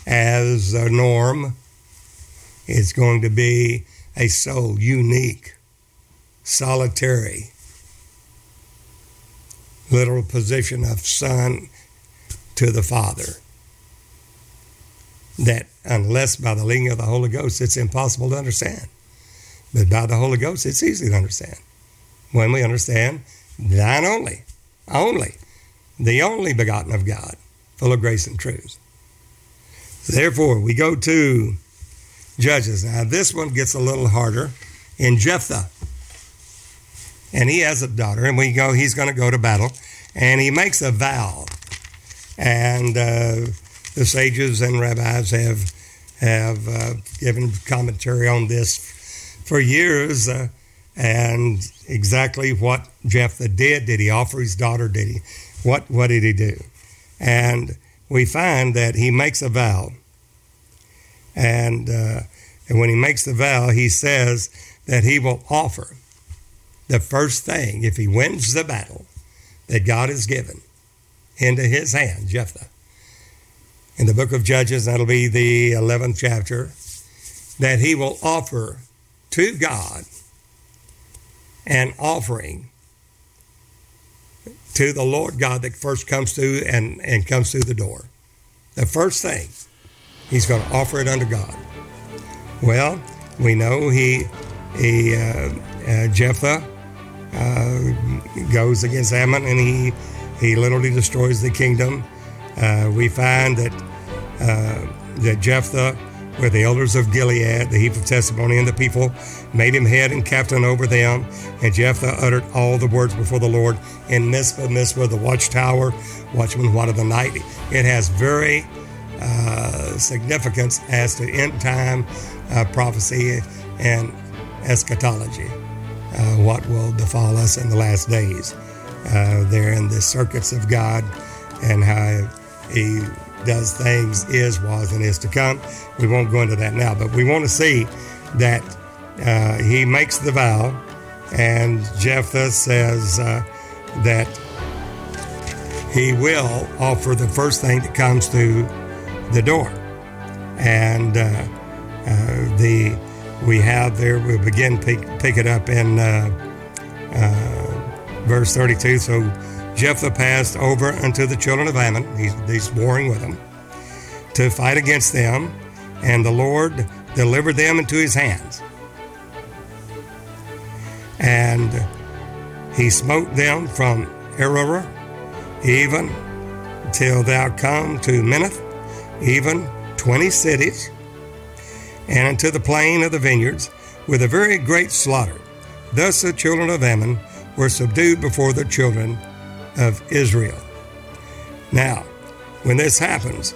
as a norm. It's going to be a soul, unique, solitary, literal position of son to the Father. That unless by the leading of the Holy Ghost, it's impossible to understand. But by the Holy Ghost, it's easy to understand. When we understand thine only, only, the only begotten of God, full of grace and truth. Therefore, we go to Judges. Now, this one gets a little harder in Jephthah and he has a daughter, and we go. He's going to go to battle, and he makes a vow, and uh, the sages and rabbis have have uh, given commentary on this for years, uh, and exactly what Jephthah did. Did he offer his daughter? Did he? What What did he do? And we find that he makes a vow, and uh, and when he makes the vow, he says that he will offer the first thing, if he wins the battle that God has given into his hand, Jephthah, in the book of Judges, that'll be the 11th chapter, that he will offer to God an offering to the Lord God that first comes through and, and comes through the door. The first thing, he's going to offer it unto God. Well, we know he, he uh, uh, Jephthah uh, goes against Ammon and he, he literally destroys the kingdom. Uh, we find that, uh, that Jephthah, with the elders of Gilead, the heap of testimony, and the people, made him head and captain over them. And Jephthah uttered all the words before the Lord in Mizpah, Mizpah, the watchtower, watchman, what of the night. It has very uh, significance as to end time uh, prophecy and eschatology uh, what will befall us in the last days. Uh, they're in the circuits of God and how He does things, is, was, and is to come. We won't go into that now, but we want to see that uh, He makes the vow, and Jephthah says uh, that he will offer the first thing that comes through the door. And uh, uh, the we have there, we'll begin pick, pick it up in uh, uh verse 32. So Jephthah passed over unto the children of Ammon, he's, he's warring with them, to fight against them, and the Lord delivered them into his hands. And he smote them from Aroer, even till thou come to Minnith, even twenty cities, and unto the plain of the vineyards, with a very great slaughter. Thus the children of Ammon were subdued before the children of Israel. Now, when this happens,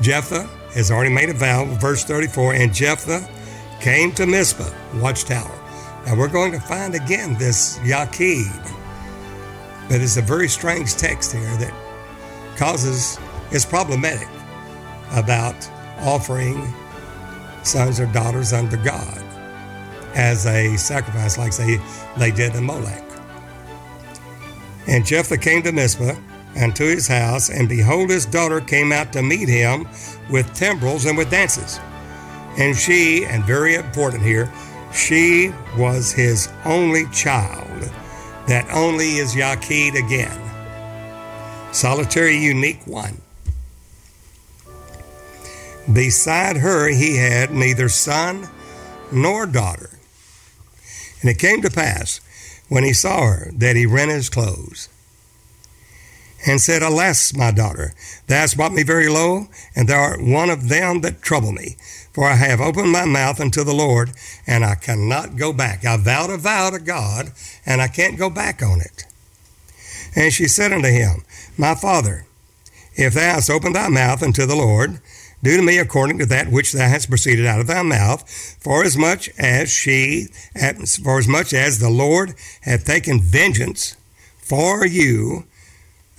Jephthah has already made a vow, verse 34, and Jephthah came to Mizpah, watchtower. Now we're going to find again this Yaqid, but it's a very strange text here that causes, is problematic about offering sons or daughters unto God as a sacrifice, like say they did in Molech. And Jephthah came to Mizpah and to his house, and behold, his daughter came out to meet him with timbrels and with dances. And she, and very important here, she was his only child. That only is Yaqid again. Solitary, unique one. Beside her, he had neither son nor daughter. And it came to pass, when he saw her, that he rent his clothes and said, Alas, my daughter, thou hast brought me very low, and thou art one of them that trouble me. For I have opened my mouth unto the Lord, and I cannot go back. I vowed a vow to God, and I can't go back on it. And she said unto him, My father, if thou hast opened thy mouth unto the Lord, do to me according to that which thou hast proceeded out of thy mouth, for as much as she, for as much as the Lord hath taken vengeance for you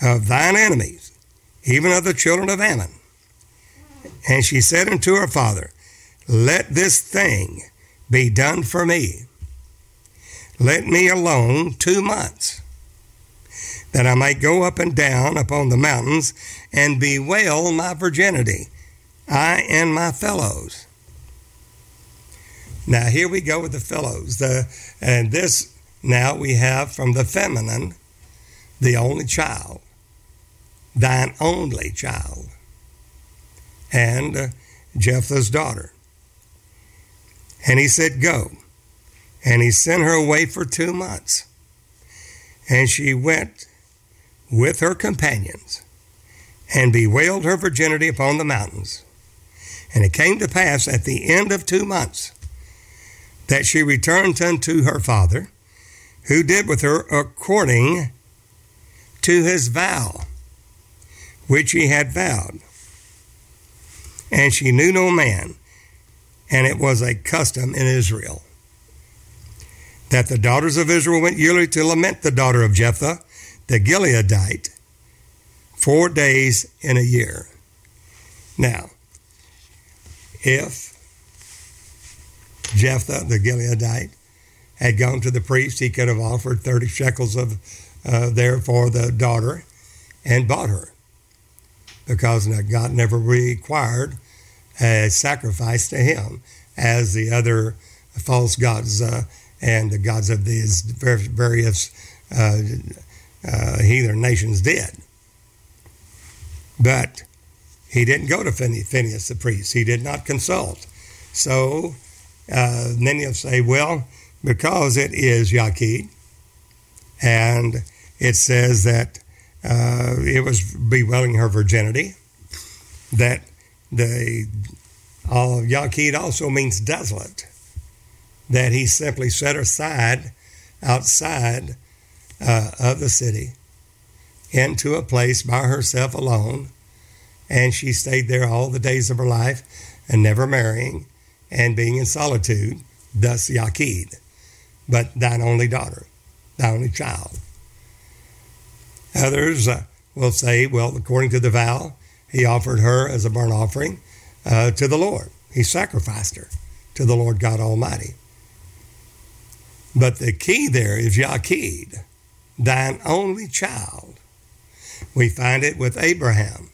of thine enemies, even of the children of Ammon. And she said unto her father, Let this thing be done for me. Let me alone two months, that I might go up and down upon the mountains and bewail my virginity I and my fellows. Now here we go with the fellows. The, and this now we have from the feminine, the only child, thine only child, and uh, Jephthah's daughter. And he said, Go. And he sent her away for two months. And she went with her companions and bewailed her virginity upon the mountains. And it came to pass at the end of two months that she returned unto her father, who did with her according to his vow, which he had vowed. And she knew no man, and it was a custom in Israel that the daughters of Israel went yearly to lament the daughter of Jephthah, the Gileadite, four days in a year. Now, if Jephthah the Gileadite had gone to the priest, he could have offered 30 shekels of uh, there for the daughter and bought her because God never required a sacrifice to him as the other false gods uh, and the gods of these various uh, uh, heathen nations did. But he didn't go to Phineas the priest. He did not consult. So uh, you'll say, well, because it is Yaqid, and it says that uh, it was bewailing her virginity, that the uh, Yaqid also means desolate, that he simply set her aside outside uh, of the city into a place by herself alone and she stayed there all the days of her life and never marrying and being in solitude, thus Yaqid, but thine only daughter, thine only child. Others uh, will say, well, according to the vow, he offered her as a burnt offering uh, to the Lord. He sacrificed her to the Lord God Almighty. But the key there is Yaqid, thine only child. We find it with Abraham.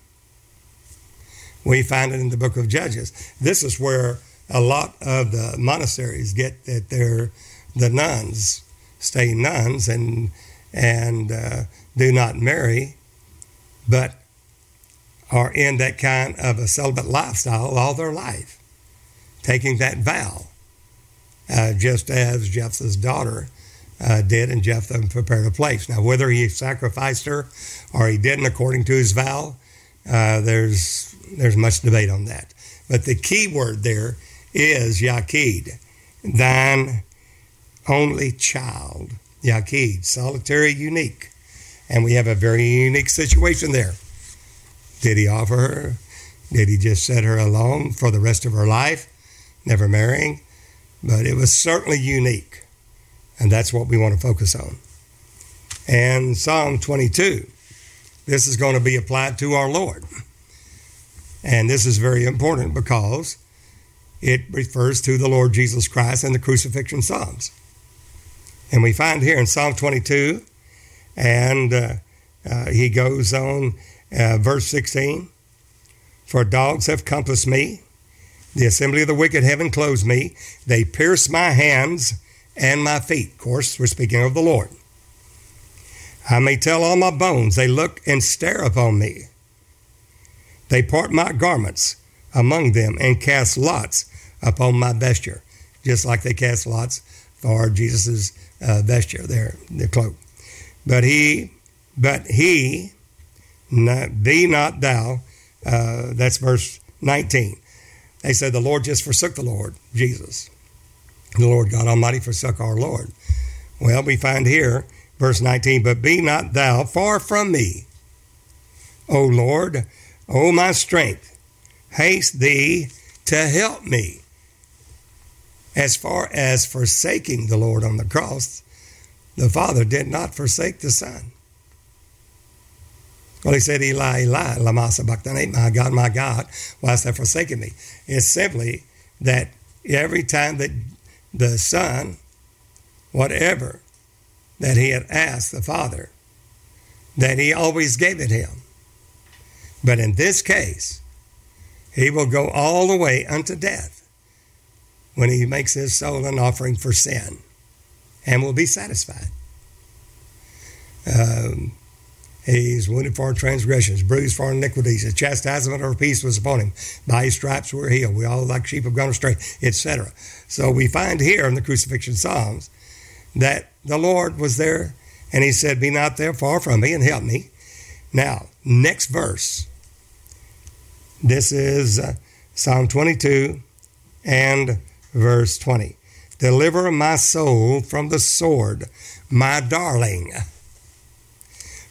We find it in the book of Judges. This is where a lot of the monasteries get that they're the nuns stay nuns and and uh, do not marry, but are in that kind of a celibate lifestyle all their life, taking that vow, uh, just as Jephthah's daughter uh, did, and Jephthah prepared a place. Now, whether he sacrificed her or he didn't according to his vow, uh, there's there's much debate on that. But the key word there is Yaqid, thine only child. Yaqid, solitary, unique. And we have a very unique situation there. Did he offer her? Did he just set her alone for the rest of her life, never marrying? But it was certainly unique. And that's what we want to focus on. And Psalm 22, this is going to be applied to our Lord. And this is very important because it refers to the Lord Jesus Christ and the crucifixion Psalms. And we find here in Psalm 22, and uh, uh, he goes on, uh, verse 16 For dogs have compassed me, the assembly of the wicked have enclosed me, they pierce my hands and my feet. Of course, we're speaking of the Lord. I may tell all my bones, they look and stare upon me. They part my garments among them and cast lots upon my vesture, just like they cast lots for Jesus' uh, vesture, their, their cloak. But he, but he, not, be not thou, uh, that's verse 19. They said, The Lord just forsook the Lord, Jesus. The Lord God Almighty forsook our Lord. Well, we find here, verse 19, But be not thou far from me, O Lord, O my strength, haste thee to help me as far as forsaking the Lord on the cross, the Father did not forsake the Son. Well, he said, Eli, Eli, lama sabachthani, my God, my God, why hast thou forsaken me? It's simply that every time that the Son, whatever that he had asked the Father, that he always gave it him. But in this case, he will go all the way unto death when he makes his soul an offering for sin and will be satisfied. Um, he's wounded for our transgressions, bruised for our iniquities. The chastisement of our peace was upon him. By his stripes we're healed. We all like sheep have gone astray, etc. So we find here in the crucifixion psalms that the Lord was there and he said, Be not there far from me and help me. Now, next verse. This is uh, Psalm 22 and verse 20. Deliver my soul from the sword, my darling,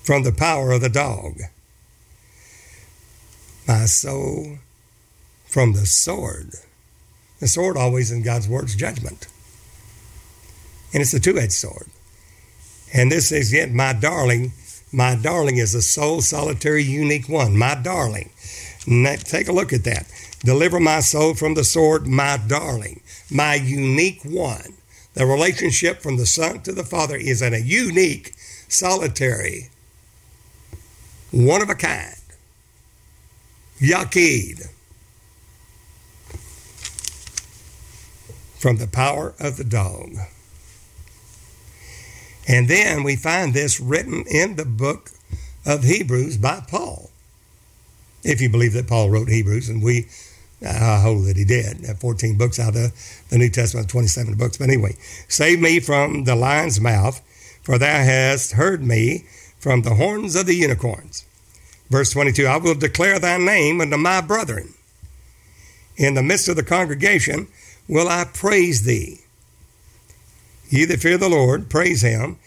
from the power of the dog. My soul from the sword. The sword always in God's word is judgment. And it's a two edged sword. And this is yet my darling. My darling is a sole, solitary, unique one. My darling. Take a look at that. Deliver my soul from the sword, my darling my unique one. The relationship from the Son to the Father is in a unique, solitary, one of a kind. Yaqid. From the power of the dog. And then we find this written in the book of Hebrews by Paul. If you believe that Paul wrote Hebrews, and we I hold that he did. 14 books out of the New Testament, 27 books. But anyway, save me from the lion's mouth, for thou hast heard me from the horns of the unicorns. Verse 22 I will declare thy name unto my brethren. In the midst of the congregation will I praise thee. Ye that fear the Lord, praise him.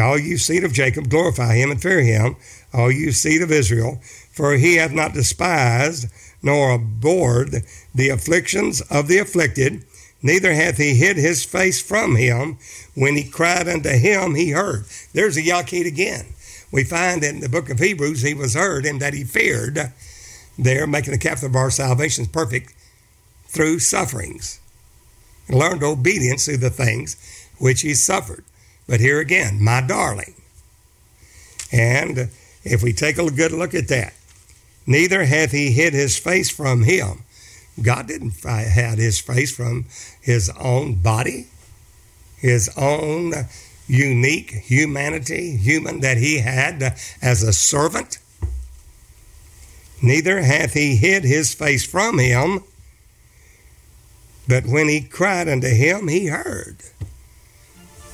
All you seed of Jacob, glorify him and fear him. All you seed of Israel, for he hath not despised nor abhorred the afflictions of the afflicted, neither hath he hid his face from him. When he cried unto him, he heard. There's a Yaqid again. We find in the book of Hebrews he was heard and that he feared there, making the captain of our salvation perfect through sufferings. And learned obedience through the things which he suffered. But here again, my darling. And If we take a good look at that, neither hath he hid his face from him. God didn't hide his face from his own body, his own unique humanity, human that he had as a servant. Neither hath he hid his face from him, but when he cried unto him, he heard.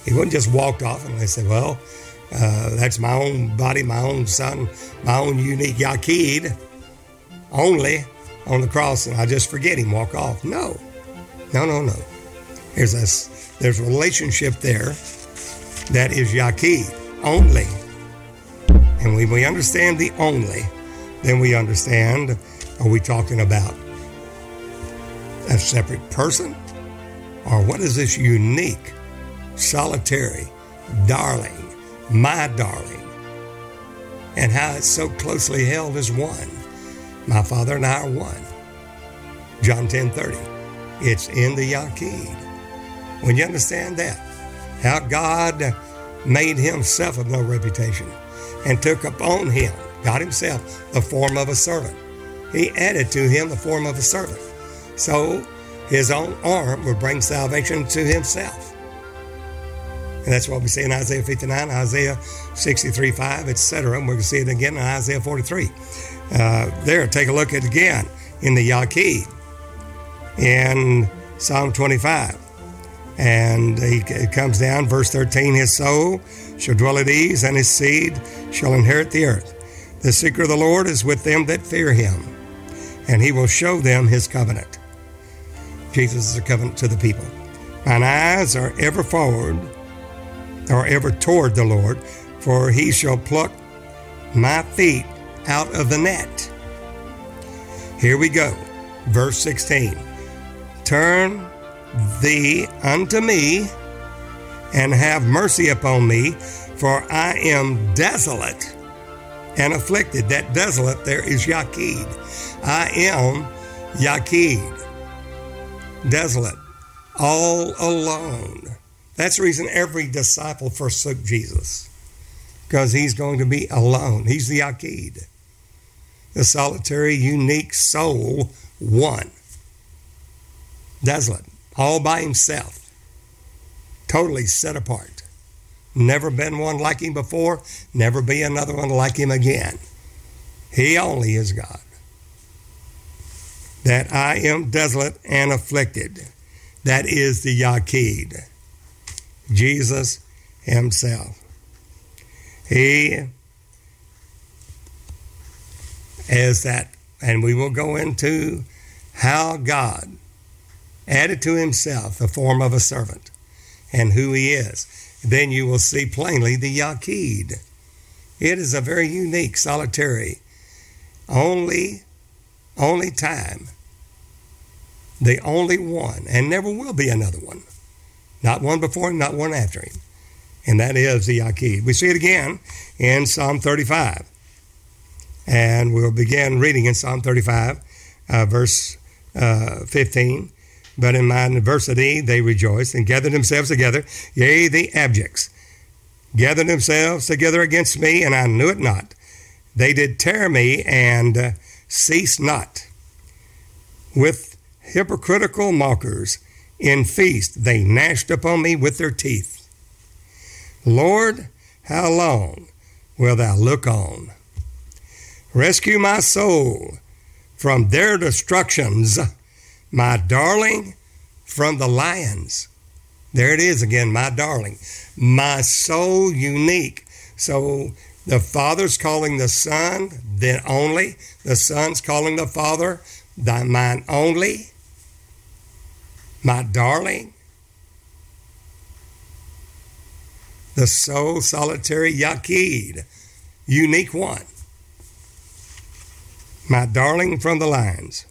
He wouldn't just walk off and they said, Well, uh, that's my own body, my own son, my own unique Yaqid only on the cross, and I just forget him, walk off. No, no, no, no. There's a, there's a relationship there that is Yaqid only. And when we understand the only, then we understand are we talking about a separate person? Or what is this unique, solitary, darling, my darling, and how it's so closely held as one? My Father and I are one. John 10 30. It's in the Yaqid. When you understand that, how God made himself of no reputation and took upon him, God himself, the form of a servant. He added to him the form of a servant. So his own arm would bring salvation to himself. And that's what we see in Isaiah 59, Isaiah 63 5, etc. And we're going to see it again in Isaiah 43. Uh, there, take a look at it again in the Yaqid in Psalm 25. And he, it comes down, verse 13 His soul shall dwell at ease, and his seed shall inherit the earth. The secret of the Lord is with them that fear him, and he will show them his covenant. Jesus is a covenant to the people. Mine eyes are ever forward, or ever toward the Lord, for he shall pluck my feet out of the net. Here we go. Verse 16 Turn thee unto me, and have mercy upon me, for I am desolate and afflicted. That desolate there is Yaqid. I am Yaqid, desolate, all alone. That's the reason every disciple forsook Jesus, because he's going to be alone. He's the Yaqid, the solitary, unique soul, one, desolate all by himself, totally set apart. Never been one like him before, never be another one like him again. He only is God. That I am desolate and afflicted. That is the Yaqid, Jesus Himself. He is that, and we will go into how God added to himself the form of a servant and who he is. Then you will see plainly the Yaqid. It is a very unique, solitary, only, only time, the only one, and never will be another one. Not one before him, not one after him. And that is the Yaqid. We see it again in Psalm 35. And we'll begin reading in Psalm 35, uh, verse uh, 15. But in my adversity they rejoiced and gathered themselves together, yea, the abjects gathered themselves together against me, and I knew it not. They did tear me and uh, cease not. With hypocritical mockers in feast they gnashed upon me with their teeth. Lord, how long wilt thou look on? Rescue my soul from their destructions my darling from the lions. There it is again, my darling. My soul unique. So the Father's calling the Son, then only. The Son's calling the Father, thy mine only. My darling. The sole solitary Yaqid, unique one. My darling from the lines.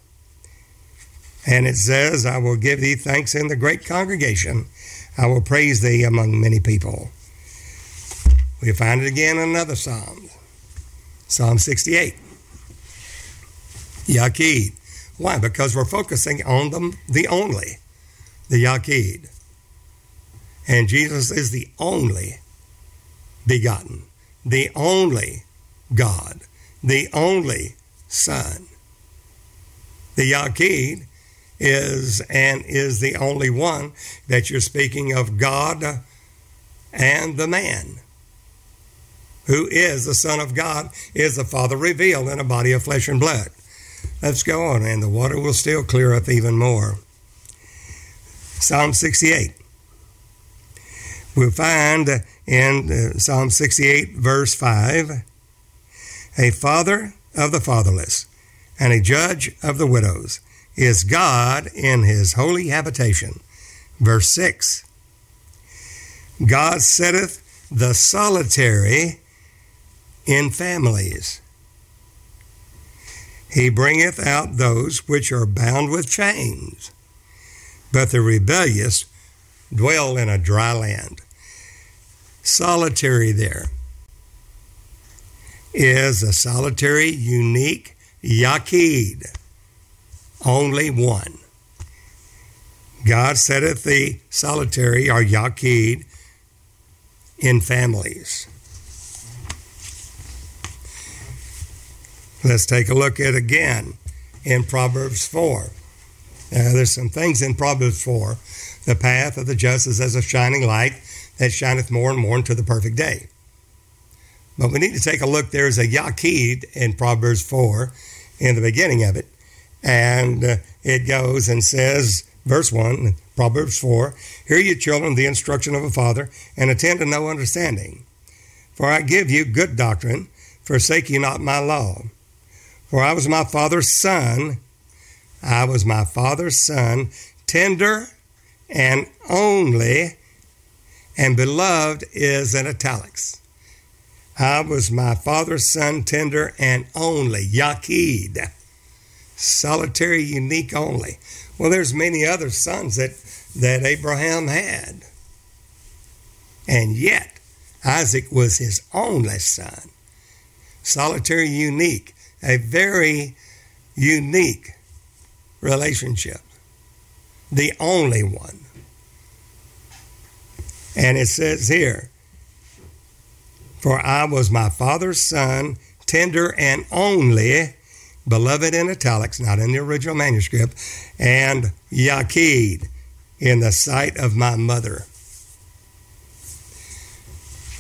And it says, I will give thee thanks in the great congregation. I will praise thee among many people. We find it again in another psalm, Psalm 68. Yaqid. Why? Because we're focusing on them, the only, the Yaqid. And Jesus is the only begotten, the only God, the only Son. The Yaqid is and is the only one that you're speaking of God and the man who is the Son of God, is the Father revealed in a body of flesh and blood. Let's go on, and the water will still clear up even more. Psalm 68. We'll find in uh, Psalm 68, verse 5, a father of the fatherless and a judge of the widows is God in his holy habitation. Verse 6 God setteth the solitary in families. He bringeth out those which are bound with chains, but the rebellious dwell in a dry land. Solitary there is a solitary, unique Yaqid, only one. God setteth the solitary or Yaqid in families. Let's take a look at again in Proverbs 4. Uh, there's some things in Proverbs 4. The path of the just is as a shining light that shineth more and more into the perfect day. But we need to take a look. There's a Yaqid in Proverbs 4 in the beginning of it. And uh, it goes and says, verse 1, Proverbs 4 Hear ye, children, the instruction of a father, and attend to no understanding. For I give you good doctrine, forsake ye not my law. For I was my father's son. I was my father's son, tender and only, and beloved is in italics. I was my father's son, tender and only, Yaqid, solitary, unique only. Well, there's many other sons that, that Abraham had. And yet, Isaac was his only son, solitary, unique a very unique relationship, the only one. And it says here, For I was my father's son, tender and only, beloved in italics, not in the original manuscript, and Yaqid in the sight of my mother.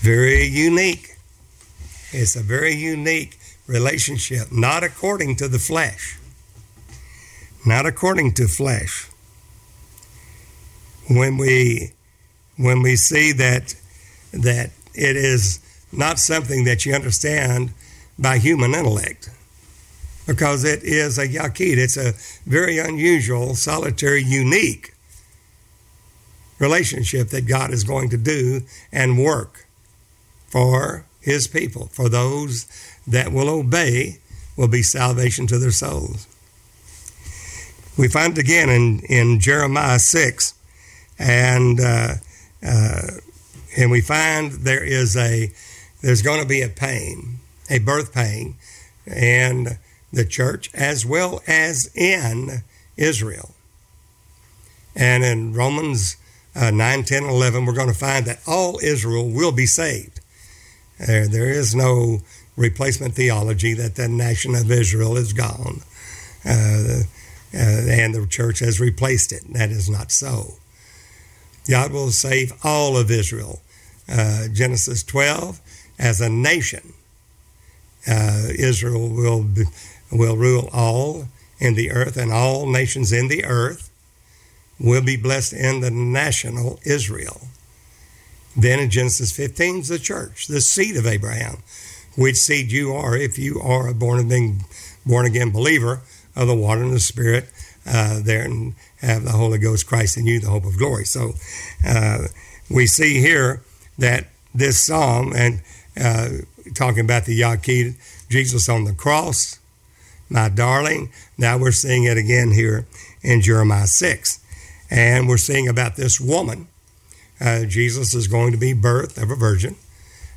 Very unique. It's a very unique relationship, not according to the flesh. Not according to flesh. When we when we see that that it is not something that you understand by human intellect because it is a yaqid. It's a very unusual, solitary, unique relationship that God is going to do and work for his people, for those that will obey will be salvation to their souls. We find it again in, in Jeremiah 6, and uh, uh, and we find there is a there's going to be a pain, a birth pain, in the church as well as in Israel. And in Romans uh, 9, 10, 11, we're going to find that all Israel will be saved. There, there is no replacement theology that the nation of Israel is gone uh, uh, and the church has replaced it. That is not so. God will save all of Israel. Uh, Genesis 12, as a nation, uh, Israel will, be, will rule all in the earth, and all nations in the earth will be blessed in the national Israel. Then in Genesis 15 is the church, the seed of Abraham, which seed you are if you are a born again, born again believer of the water and the Spirit uh, there and have the Holy Ghost, Christ in you, the hope of glory. So uh, we see here that this psalm and uh, talking about the Yaqid, Jesus on the cross, my darling. Now we're seeing it again here in Jeremiah 6. And we're seeing about this woman. Uh, Jesus is going to be birthed of a virgin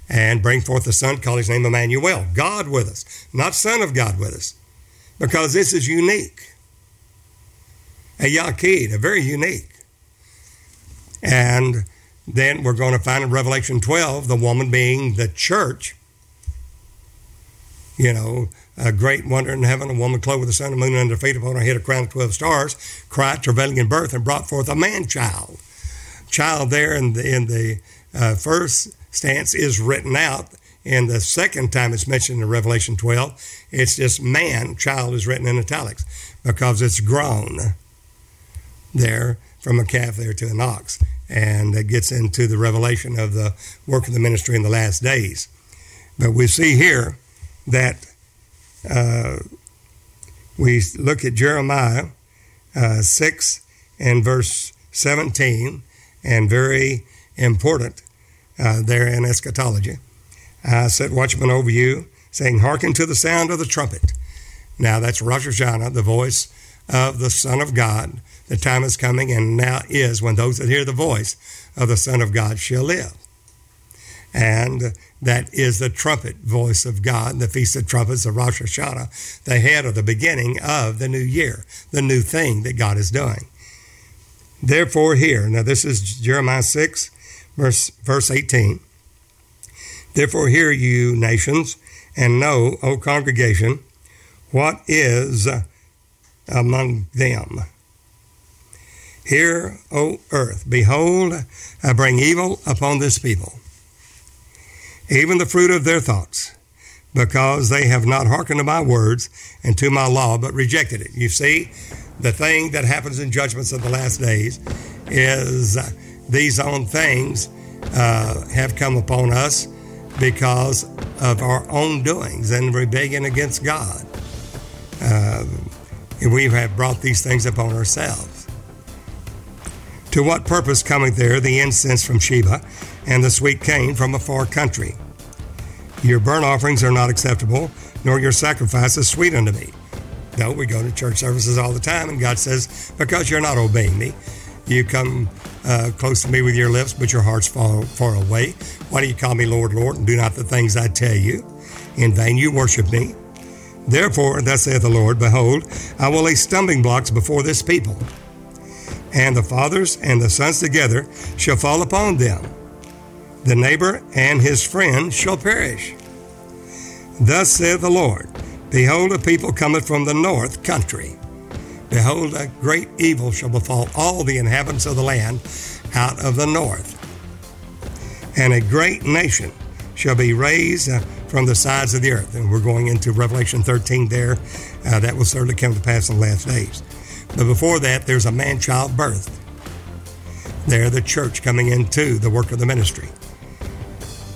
and bring forth a son, call his name Emmanuel, God with us, not Son of God with us, because this is unique. A Yaqid, a very unique. And then we're going to find in Revelation 12 the woman being the church you know, a great wonder in heaven, a woman clothed with the sun and moon under her feet upon her head, a crown of 12 stars, cried, travailing in birth, and brought forth a man child. Child there in the, in the uh, first stance is written out. And the second time it's mentioned in Revelation 12, it's just man, child is written in italics because it's grown there from a calf there to an ox. And it gets into the revelation of the work of the ministry in the last days. But we see here that uh, we look at Jeremiah uh, 6 and verse 17, and very important uh, there in eschatology. I set watchmen over you, saying, Hearken to the sound of the trumpet. Now that's Rosh Hashanah, the voice of the Son of God. The time is coming and now is when those that hear the voice of the Son of God shall live. And that is the trumpet voice of God, the Feast of Trumpets, the Rosh Hashanah, the head of the beginning of the new year, the new thing that God is doing. Therefore, here, now this is Jeremiah 6, verse, verse 18. Therefore, hear you nations, and know, O congregation, what is among them. Hear, O earth, behold, I bring evil upon this people, even the fruit of their thoughts, because they have not hearkened to my words and to my law, but rejected it. You see, the thing that happens in judgments of the last days is these own things uh, have come upon us because of our own doings and rebellion against God. Uh, we have brought these things upon ourselves. To what purpose cometh there the incense from Sheba and the sweet cane from a far country? Your burnt offerings are not acceptable, nor your sacrifices sweet unto me. No, we go to church services all the time, and God says, Because you're not obeying me, you come uh, close to me with your lips, but your heart's far, far away. Why do you call me Lord, Lord, and do not the things I tell you? In vain you worship me. Therefore, thus saith the Lord, Behold, I will lay stumbling blocks before this people, and the fathers and the sons together shall fall upon them. The neighbor and his friend shall perish. Thus saith the Lord, Behold, a people cometh from the north country. Behold, a great evil shall befall all the inhabitants of the land out of the north. And a great nation shall be raised uh, from the sides of the earth. And we're going into Revelation 13 there. Uh, that will certainly come to pass in the last days. But before that, there's a man child birth. There, the church coming into the work of the ministry.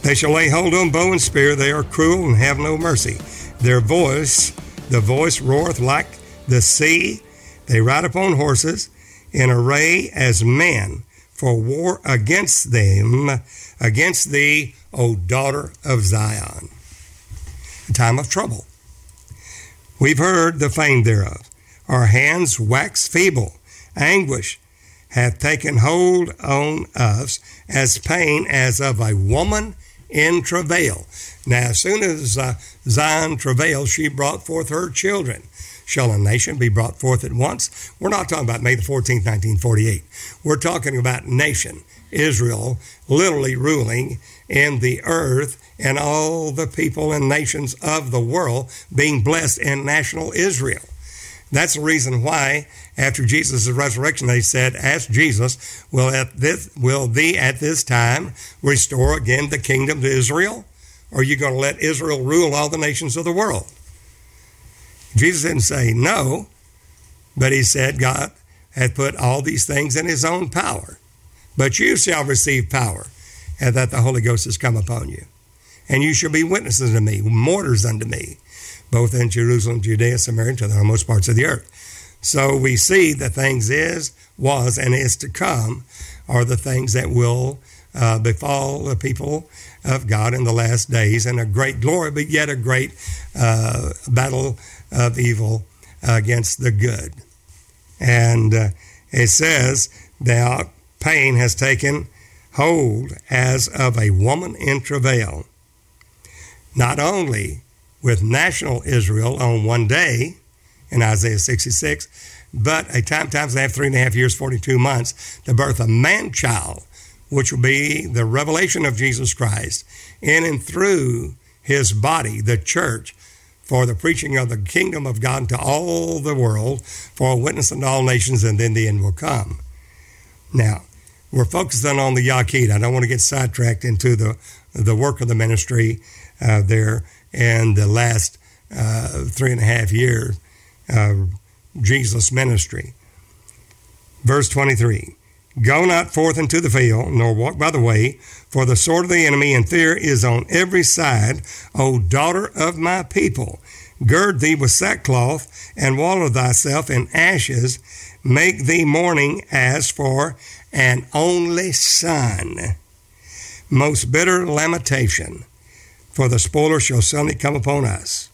They shall lay hold on bow and spear. They are cruel and have no mercy. Their voice, the voice roareth like the sea. They ride upon horses in array as men for war against them, against thee, O daughter of Zion. A time of trouble. We've heard the fame thereof. Our hands wax feeble. Anguish hath taken hold on us as pain as of a woman in travail. Now, as soon as uh, Zion travailed, she brought forth her children. Shall a nation be brought forth at once? We're not talking about May the 14th, 1948. We're talking about nation, Israel, literally ruling in the earth and all the people and nations of the world being blessed in national Israel. That's the reason why, after Jesus' resurrection, they said, Ask Jesus, will, at this, will thee at this time restore again the kingdom to Israel? Or are you going to let Israel rule all the nations of the world? Jesus didn't say no, but he said God hath put all these things in his own power. But you shall receive power, and that the Holy Ghost has come upon you. And you shall be witnesses unto me, martyrs unto me both in Jerusalem, Judea, Samaria, and to the uttermost parts of the earth. So we see the things is, was, and is to come are the things that will uh, befall the people of God in the last days, and a great glory, but yet a great uh, battle of evil against the good. And uh, it says, that pain has taken hold as of a woman in travail. Not only with national Israel on one day in Isaiah 66, but a time times they have three and a half years, 42 months, the birth of man child, which will be the revelation of Jesus Christ in and through his body, the church, for the preaching of the kingdom of God to all the world, for a witness unto all nations, and then the end will come. Now, we're focusing on the Yaqid. I don't want to get sidetracked into the, the work of the ministry uh, there and the last uh, three and a half years of Jesus' ministry. Verse 23 Go not forth into the field, nor walk by the way, for the sword of the enemy and fear is on every side, O daughter of my people. Gird thee with sackcloth, and wallow thyself in ashes. Make thee mourning as for an only son. Most bitter lamentation, for the spoiler shall suddenly come upon us.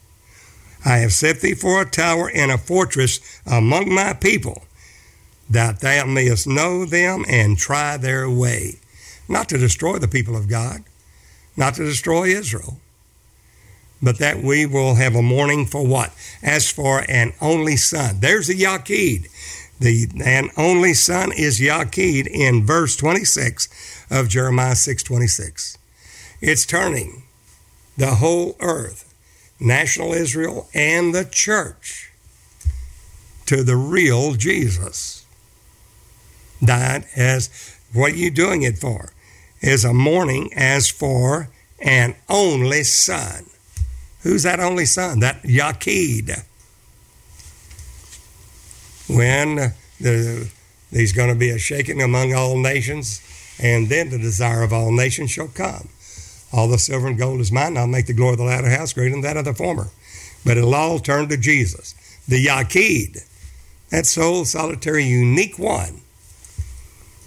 I have set thee for a tower and a fortress among my people that thou mayest know them and try their way. Not to destroy the people of God, not to destroy Israel, but that we will have a mourning for what? As for an only son. There's the Yaqid. The an only son is Yaqid in verse 26 of Jeremiah 6:26. It's turning the whole earth, national Israel and the church to the real Jesus died as what are you doing it for? Is a mourning as for an only son. Who's that only son? That Yaqid. When the, there's going to be a shaking among all nations, and then the desire of all nations shall come. All the silver and gold is mine, I'll make the glory of the latter house greater than that of the former. But it'll all turn to Jesus. The Yaqid, that sole, solitary, unique one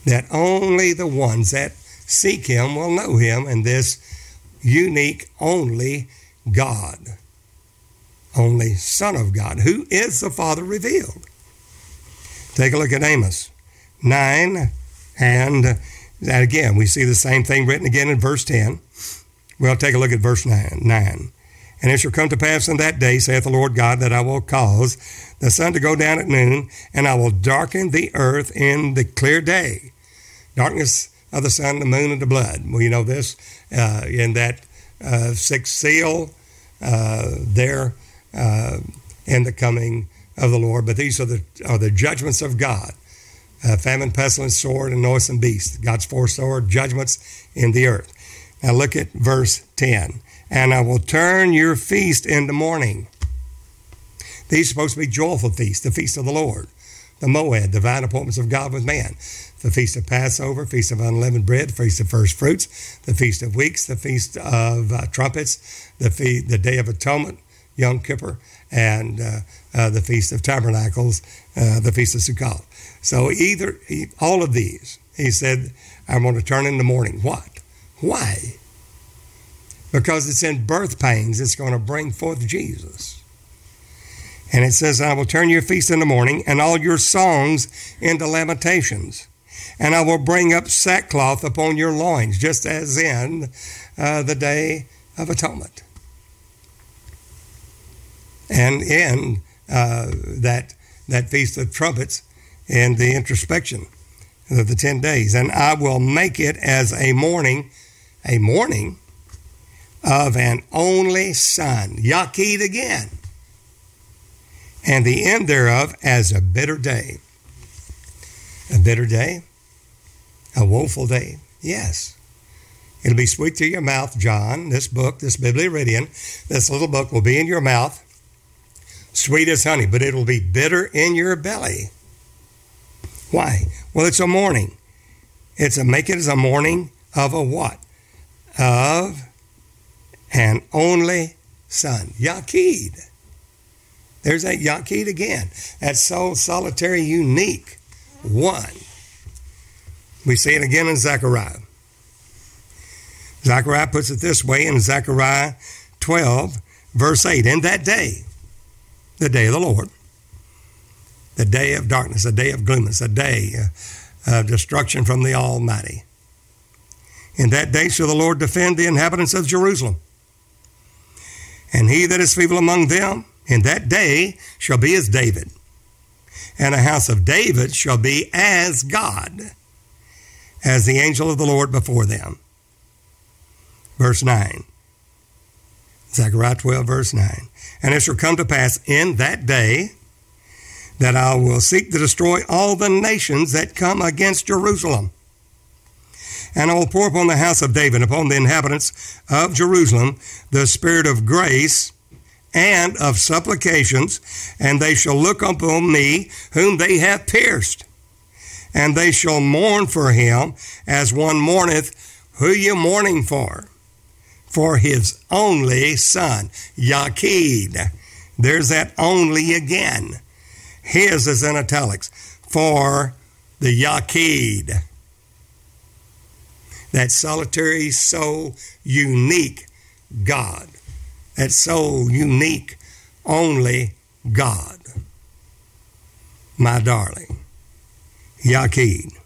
that only the ones that seek Him will know Him and this unique, only God, only Son of God, who is the Father revealed. Take a look at Amos 9, and again, we see the same thing written again in verse 10. Well, take a look at verse 9. 9. And it shall come to pass in that day, saith the Lord God, that I will cause the sun to go down at noon, and I will darken the earth in the clear day. Darkness of the sun, the moon, and the blood. We know this uh, in that uh, sixth seal uh, there uh, in the coming of the Lord. But these are the, are the judgments of God uh, famine, pestilence, sword, and noisome beast. God's four sword judgments in the earth. Now look at verse 10 and I will turn your feast into mourning. These are supposed to be joyful feasts, the feast of the Lord, the Moed, divine appointments of God with man, the feast of Passover, feast of unleavened bread, feast of first fruits, the feast of weeks, the feast of uh, trumpets, the fe- the day of atonement, Yom Kippur, and uh, uh, the feast of tabernacles, uh, the feast of Sukkot. So either all of these, he said, I'm going to turn in the morning. What? Why? because it's in birth pains it's going to bring forth Jesus. And it says, I will turn your feast in the morning and all your songs into lamentations. And I will bring up sackcloth upon your loins, just as in uh, the day of atonement. And in uh, that, that feast of trumpets and the introspection of the 10 days. And I will make it as a mourning, a mourning of an only son, Yaqid again, and the end thereof as a bitter day. A bitter day? A woeful day? Yes. It'll be sweet to your mouth, John. This book, this Biblioridion, this little book will be in your mouth, sweet as honey, but it'll be bitter in your belly. Why? Well, it's a mourning. It's a make it as a mourning of a what? Of an only son, Yaqid. There's that Yaqid again. That sole, solitary, unique one. We see it again in Zechariah. Zechariah puts it this way in Zechariah 12, verse 8 In that day, the day of the Lord, the day of darkness, a day of gloominess, a day uh, of destruction from the Almighty. In that day shall the Lord defend the inhabitants of Jerusalem and he that is feeble among them in that day shall be as David, and a house of David shall be as God, as the angel of the Lord before them. Verse 9 Zechariah 12, verse 9. And it shall come to pass in that day that I will seek to destroy all the nations that come against Jerusalem. And I will pour upon the house of David, upon the inhabitants of Jerusalem, the spirit of grace and of supplications, and they shall look upon me whom they have pierced. And they shall mourn for him as one mourneth. Who you mourning for? For his only son, Yaqid. There's that only again. His is in italics. For the Yaqid. That solitary, so unique God. That so unique, only God. My darling. Yaqid.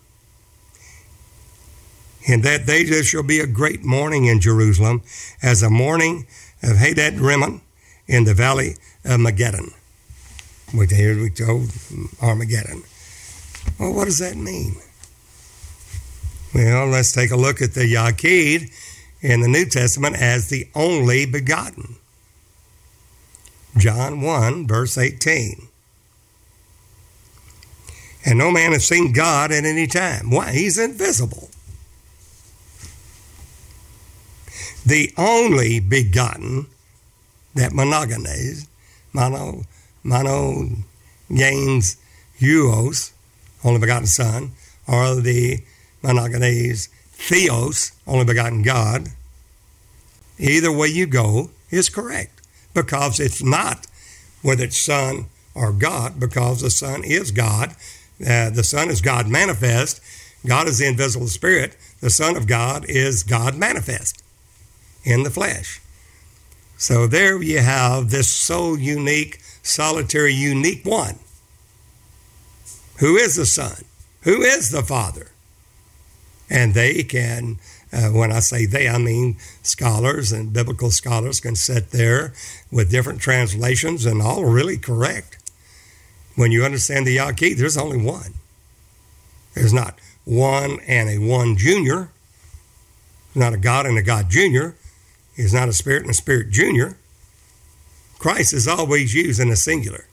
In that day there shall be a great mourning in Jerusalem, as a mourning of Hadad Rimmon in the valley of Megiddon. We hear we told Armageddon. Well, what does that mean? Well, let's take a look at the Yaqid in the New Testament as the only begotten. John 1, verse 18. And no man has seen God at any time. Why? He's invisible. The only begotten, that monogenes, mono, mono gains huios, only begotten Son, or the monogenes theos, only begotten God. Either way you go is correct because it's not whether it's Son or God, because the Son is God. Uh, the Son is God manifest. God is the invisible Spirit. The Son of God is God manifest in the flesh. So there you have this so unique, solitary, unique one. Who is the Son? Who is the Father? And they can, uh, when I say they, I mean scholars and biblical scholars can sit there with different translations and all really correct. When you understand the Yaqid, there's only one. There's not one and a one junior. not a God and a God junior. He's not a spirit and a spirit junior. Christ is always used in a singular.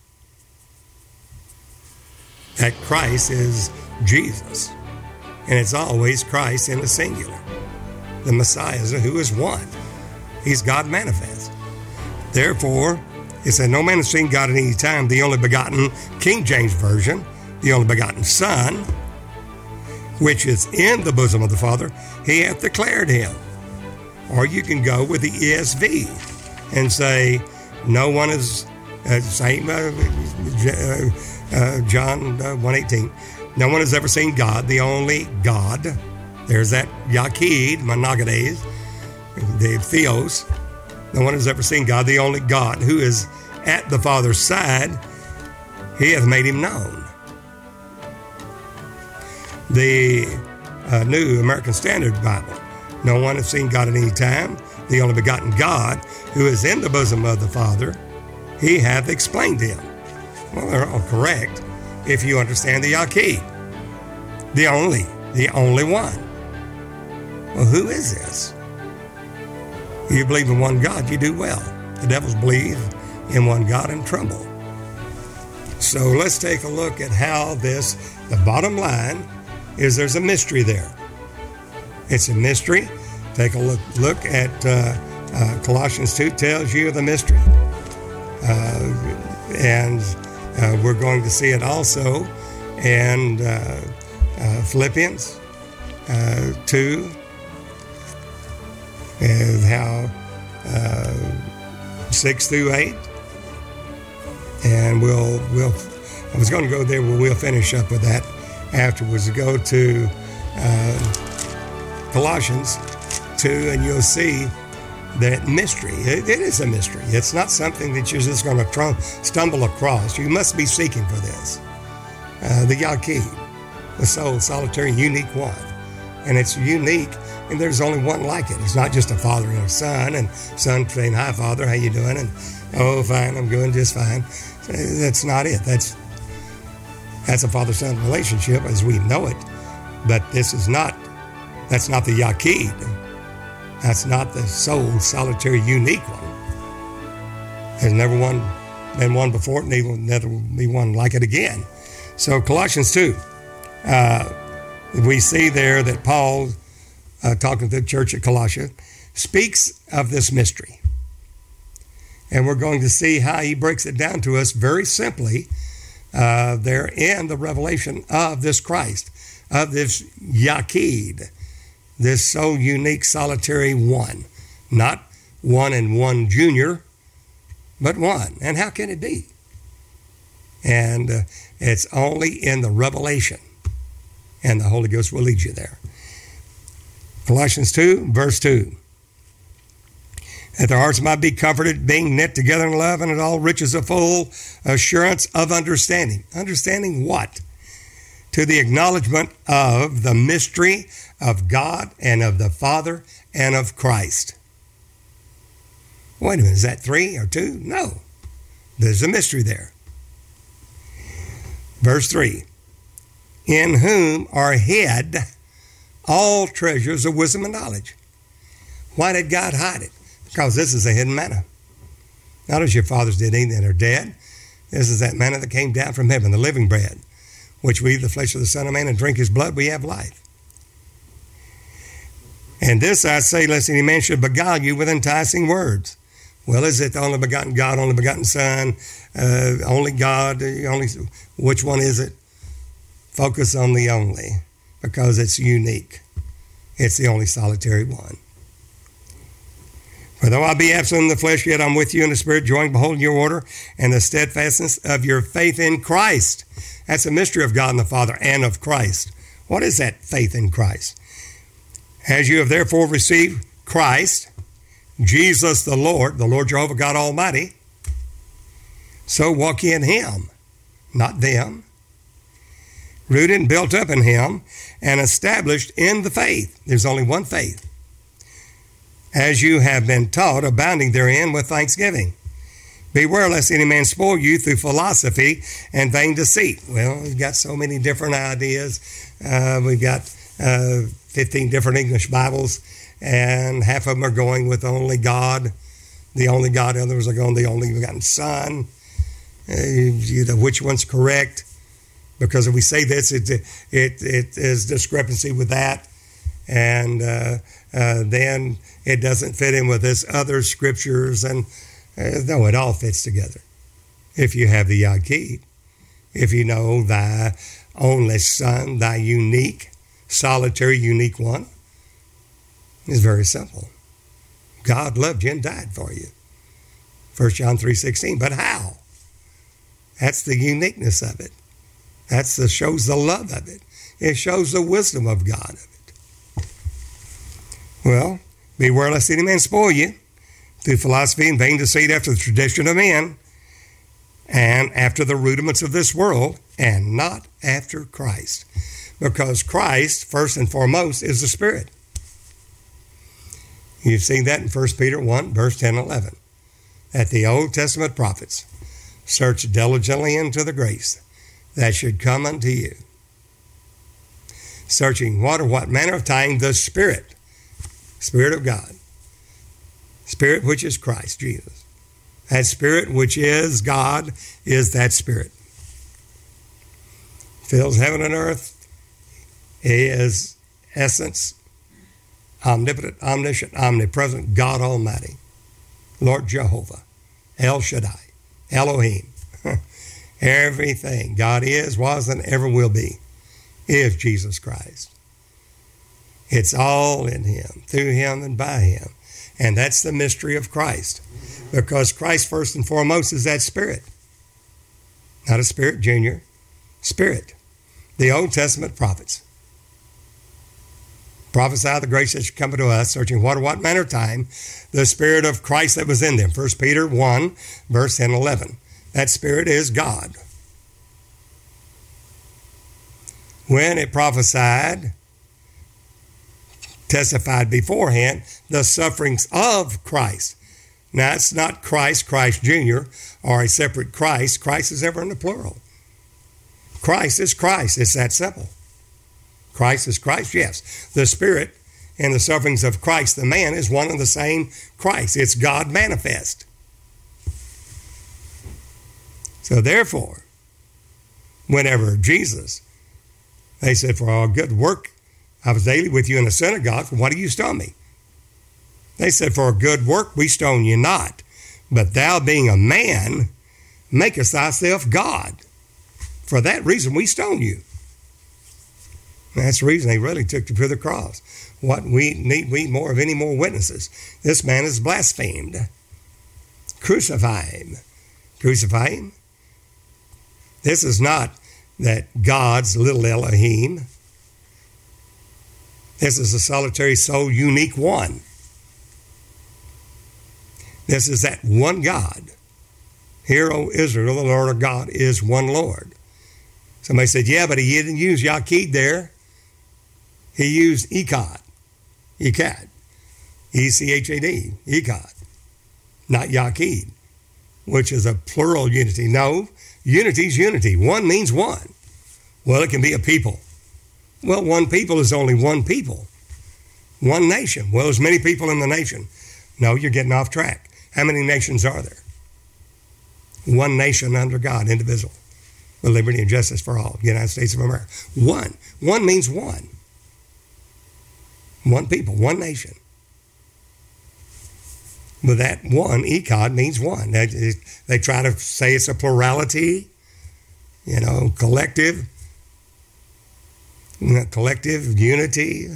That Christ is Jesus. And it's always Christ in a singular. The Messiah is who is one. He's God manifest. Therefore, it said, No man has seen God at any time, the only begotten, King James Version, the only begotten Son, which is in the bosom of the Father, he hath declared him. Or you can go with the ESV and say, no one is, uh, same uh, uh, uh John uh, 118, no one has ever seen God, the only God. There's that Yaqid, Monogenes, the Theos. No one has ever seen God, the only God, who is at the Father's side. He hath made him known. The uh, New American Standard Bible no one has seen God at any time. The only begotten God, who is in the bosom of the Father, he hath explained him. Well, they're all correct if you understand the Yaqid. The only, the only one. Well, who is this? You believe in one God, you do well. The devils believe in one God and tremble. So let's take a look at how this, the bottom line is there's a mystery there. It's a mystery. Take a look, look at uh, uh, Colossians 2 tells you the mystery. Uh, and uh, we're going to see it also in uh, uh, Philippians 2 and how 6 through 8. And we'll, we'll, I was going to go there, but we'll finish up with that afterwards. Go to Colossians 2, and you'll see that mystery. it, it is a mystery. It's not something that you're just going to tr- stumble across. You must be seeking for this. Uh, the Yaqid, the soul, solitary, unique one. And it's unique, and there's only one like it. It's not just a father and a son, and son saying, Hi, father, how you doing? And, oh, fine, I'm doing just fine. That's not it. That's, that's a father-son relationship as we know it. But this is not that's not the Yaqid. That's not the sole, solitary, unique one. There's never one been one before, and there will never be one like it again. So Colossians 2, uh, we see there that Paul, uh, talking to the church at Colossia, speaks of this mystery. And we're going to see how he breaks it down to us very simply uh, there in the revelation of this Christ, of this Yaqid, this so unique solitary one. Not one and one junior, but one. And how can it be? And uh, it's only in the revelation, and the Holy Ghost will lead you there. Colossians 2, verse 2. That their hearts might be comforted, being knit together in love, and in all riches of full assurance of understanding. Understanding what? To the acknowledgement of the mystery of God and of the Father and of Christ. Wait a minute, is that three or two? No. There's a mystery there. Verse 3 In whom are hid all treasures of wisdom and knowledge. Why did God hide it? Because this is a hidden manna. Not as your fathers did eat that are dead. This is that manna that came down from heaven, the living bread, which we eat the flesh of the Son of Man and drink his blood, we have life. And this I say, lest any man should beguile you with enticing words. Well, is it the only begotten God, only begotten Son, uh, only God? Only which one is it? Focus on the only, because it's unique. It's the only solitary one. For though I be absent in the flesh, yet I'm with you in the spirit, joined, beholding your order and the steadfastness of your faith in Christ. That's a mystery of God and the Father and of Christ. What is that faith in Christ? As you have therefore received Christ, Jesus the Lord, the Lord Jehovah God Almighty, so walk in Him, not them. Rooted and built up in Him and established in the faith. There's only one faith. As you have been taught, abounding therein with thanksgiving. Beware lest any man spoil you through philosophy and vain deceit. Well, we've got so many different ideas. Uh, we've got uh, 15 different English Bibles, and half of them are going with only God, the only God. Others are going the only begotten Son. Uh, which one's correct? Because if we say this, it, it, it is discrepancy with that. And uh, uh, then it doesn't fit in with this other scriptures. And uh, no, it all fits together. If you have the Yaqid, if you know thy only Son, thy unique, solitary, unique one, is very simple. God loved you and died for you. 1 John 3.16. But how? That's the uniqueness of it. That's the shows the love of it. It shows the wisdom of God of it. Well, beware lest any man spoil you through philosophy and vain deceit after the tradition of men and after the rudiments of this world and not after Christ. Because Christ, first and foremost, is the Spirit. You've seen that in 1 Peter 1, verse 10 and 11. That the Old Testament prophets search diligently into the grace that should come unto you. Searching what or what manner of time the Spirit, Spirit of God, Spirit which is Christ Jesus. That Spirit which is God is that Spirit. Fills heaven and earth. He is essence, omnipotent, omniscient, omnipresent, God Almighty, Lord Jehovah, El Shaddai, Elohim. Everything God is, was, and ever will be is Jesus Christ. It's all in Him, through Him, and by Him. And that's the mystery of Christ. Because Christ, first and foremost, is that Spirit. Not a Spirit Junior, Spirit. The Old Testament prophets prophesy the grace that should come to us, searching what or what manner of time, the Spirit of Christ that was in them. 1 Peter 1, verse 10 11. That Spirit is God. When it prophesied, testified beforehand the sufferings of Christ. Now, it's not Christ, Christ Jr., or a separate Christ. Christ is ever in the plural. Christ is Christ. It's that simple. Christ is Christ, yes. The Spirit and the sufferings of Christ, the man, is one and the same Christ. It's God manifest. So therefore, whenever Jesus, they said, For our good work, I was daily with you in the synagogue, why do you stone me? They said, For a good work we stone you not, but thou being a man, makest thyself God. For that reason we stone you. that's the reason they really took to the cross. What we need we more of any more witnesses. This man is blasphemed. Crucify him. Crucify him. This is not that God's little Elohim. This is a solitary soul, unique one. This is that one God. Hear, O Israel, the Lord of God is one Lord. Somebody said, yeah, but he didn't use Yaqid there. He used Echad. Echad. E-C-H-A-D. Echad. Not Yaqid, which is a plural unity. No, unity is unity. One means one. Well, it can be a people. Well, one people is only one people. One nation. Well, there's many people in the nation. No, you're getting off track. How many nations are there? One nation under God, indivisible, with liberty and justice for all. United States of America. One. One means one. One people, one nation. But that one, echad, means one. They, they try to say it's a plurality, you know, collective, collective unity.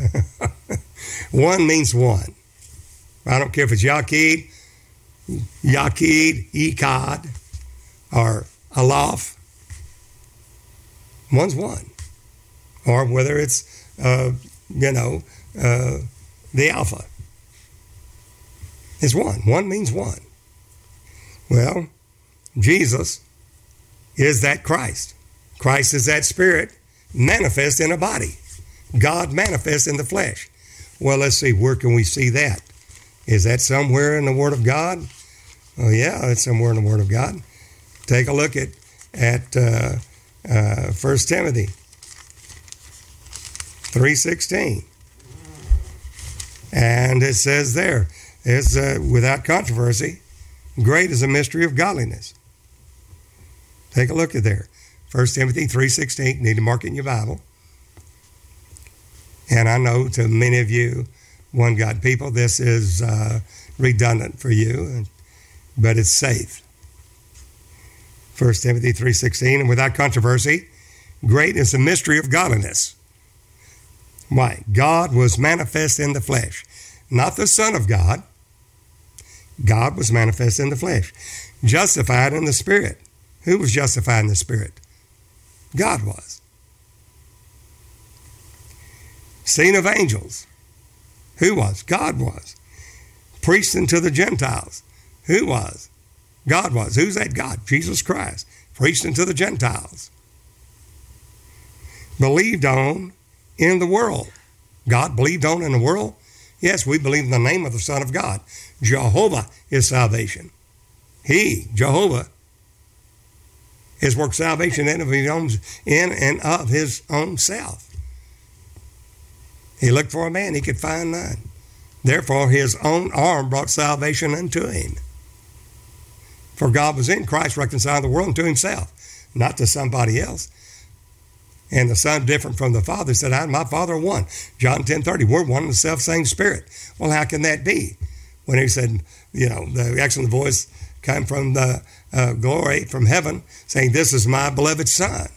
(laughs) one means one. I don't care if it's Yaqid, Yaqid, Echad, or Alaf. One's one. Or whether it's, uh, you know, uh, the Alpha. It's one. One means one. Well, Jesus is that Christ. Christ is that Spirit manifest in a body. God manifest in the flesh. Well, let's see, where can we see that? Is that somewhere in the Word of God? Oh, yeah, it's somewhere in the Word of God. Take a look at at uh, uh, 1 Timothy 3.16. And it says there, it's uh, without controversy, great is a mystery of godliness. Take a look at there. 1 Timothy 3.16, need to mark it in your Bible. And I know to many of you, one God people, this is uh, redundant for you, but it's safe. 1 Timothy 3.16, and without controversy, great is the mystery of godliness. Why? God was manifest in the flesh, not the Son of God. God was manifest in the flesh, justified in the Spirit. Who was justified in the Spirit? God was. Seen of angels. Who was? God was. Preached unto the Gentiles. Who was? God was. Who's that God? Jesus Christ. Preached unto the Gentiles. Believed on in the world. God believed on in the world? Yes, we believe in the name of the Son of God. Jehovah is salvation. He, Jehovah, has worked salvation in, in and of his own self. He looked for a man, he could find none. Therefore, his own arm brought salvation unto him. For God was in Christ reconciling the world unto himself, not to somebody else. And the Son, different from the Father, said, I and my Father are one. John 10 30, we're one in the self same Spirit. Well, how can that be? When he said, you know, the excellent voice came from the uh, glory from heaven, saying, This is my beloved Son.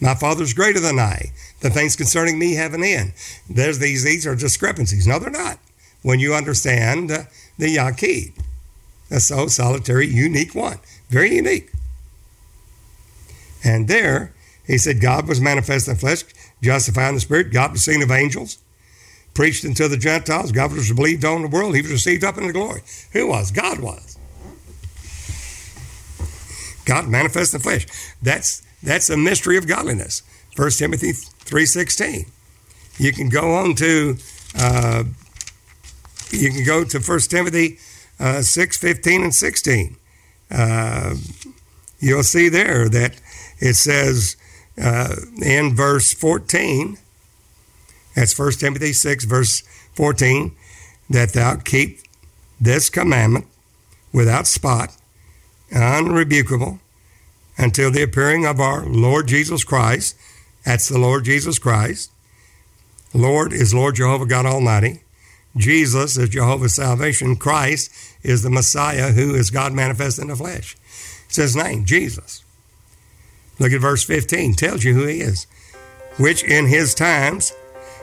My Father's greater than I. The things concerning me have an end. There's these, these are discrepancies. No, they're not. When you understand uh, the Yaqid, a so solitary, unique one, very unique. And there, he said, God was manifest in flesh, justifying the spirit, God was seen of angels, preached unto the Gentiles, God was believed on the world, he was received up into glory. Who was? God was. God manifest in the flesh. That's that's a mystery of godliness. 1 Timothy 3.16. You can go on to uh, you can go to 1 Timothy uh, 6, 15, and 16. Uh, you'll see there that it says uh, in verse 14, that's 1 Timothy 6, verse 14, that thou keep this commandment without spot, unrebukable, until the appearing of our Lord Jesus Christ. That's the Lord Jesus Christ. Lord is Lord Jehovah God Almighty. Jesus is Jehovah's salvation. Christ is the Messiah who is God manifest in the flesh. It's his name, Jesus. Look at verse 15, tells you who he is. Which in his times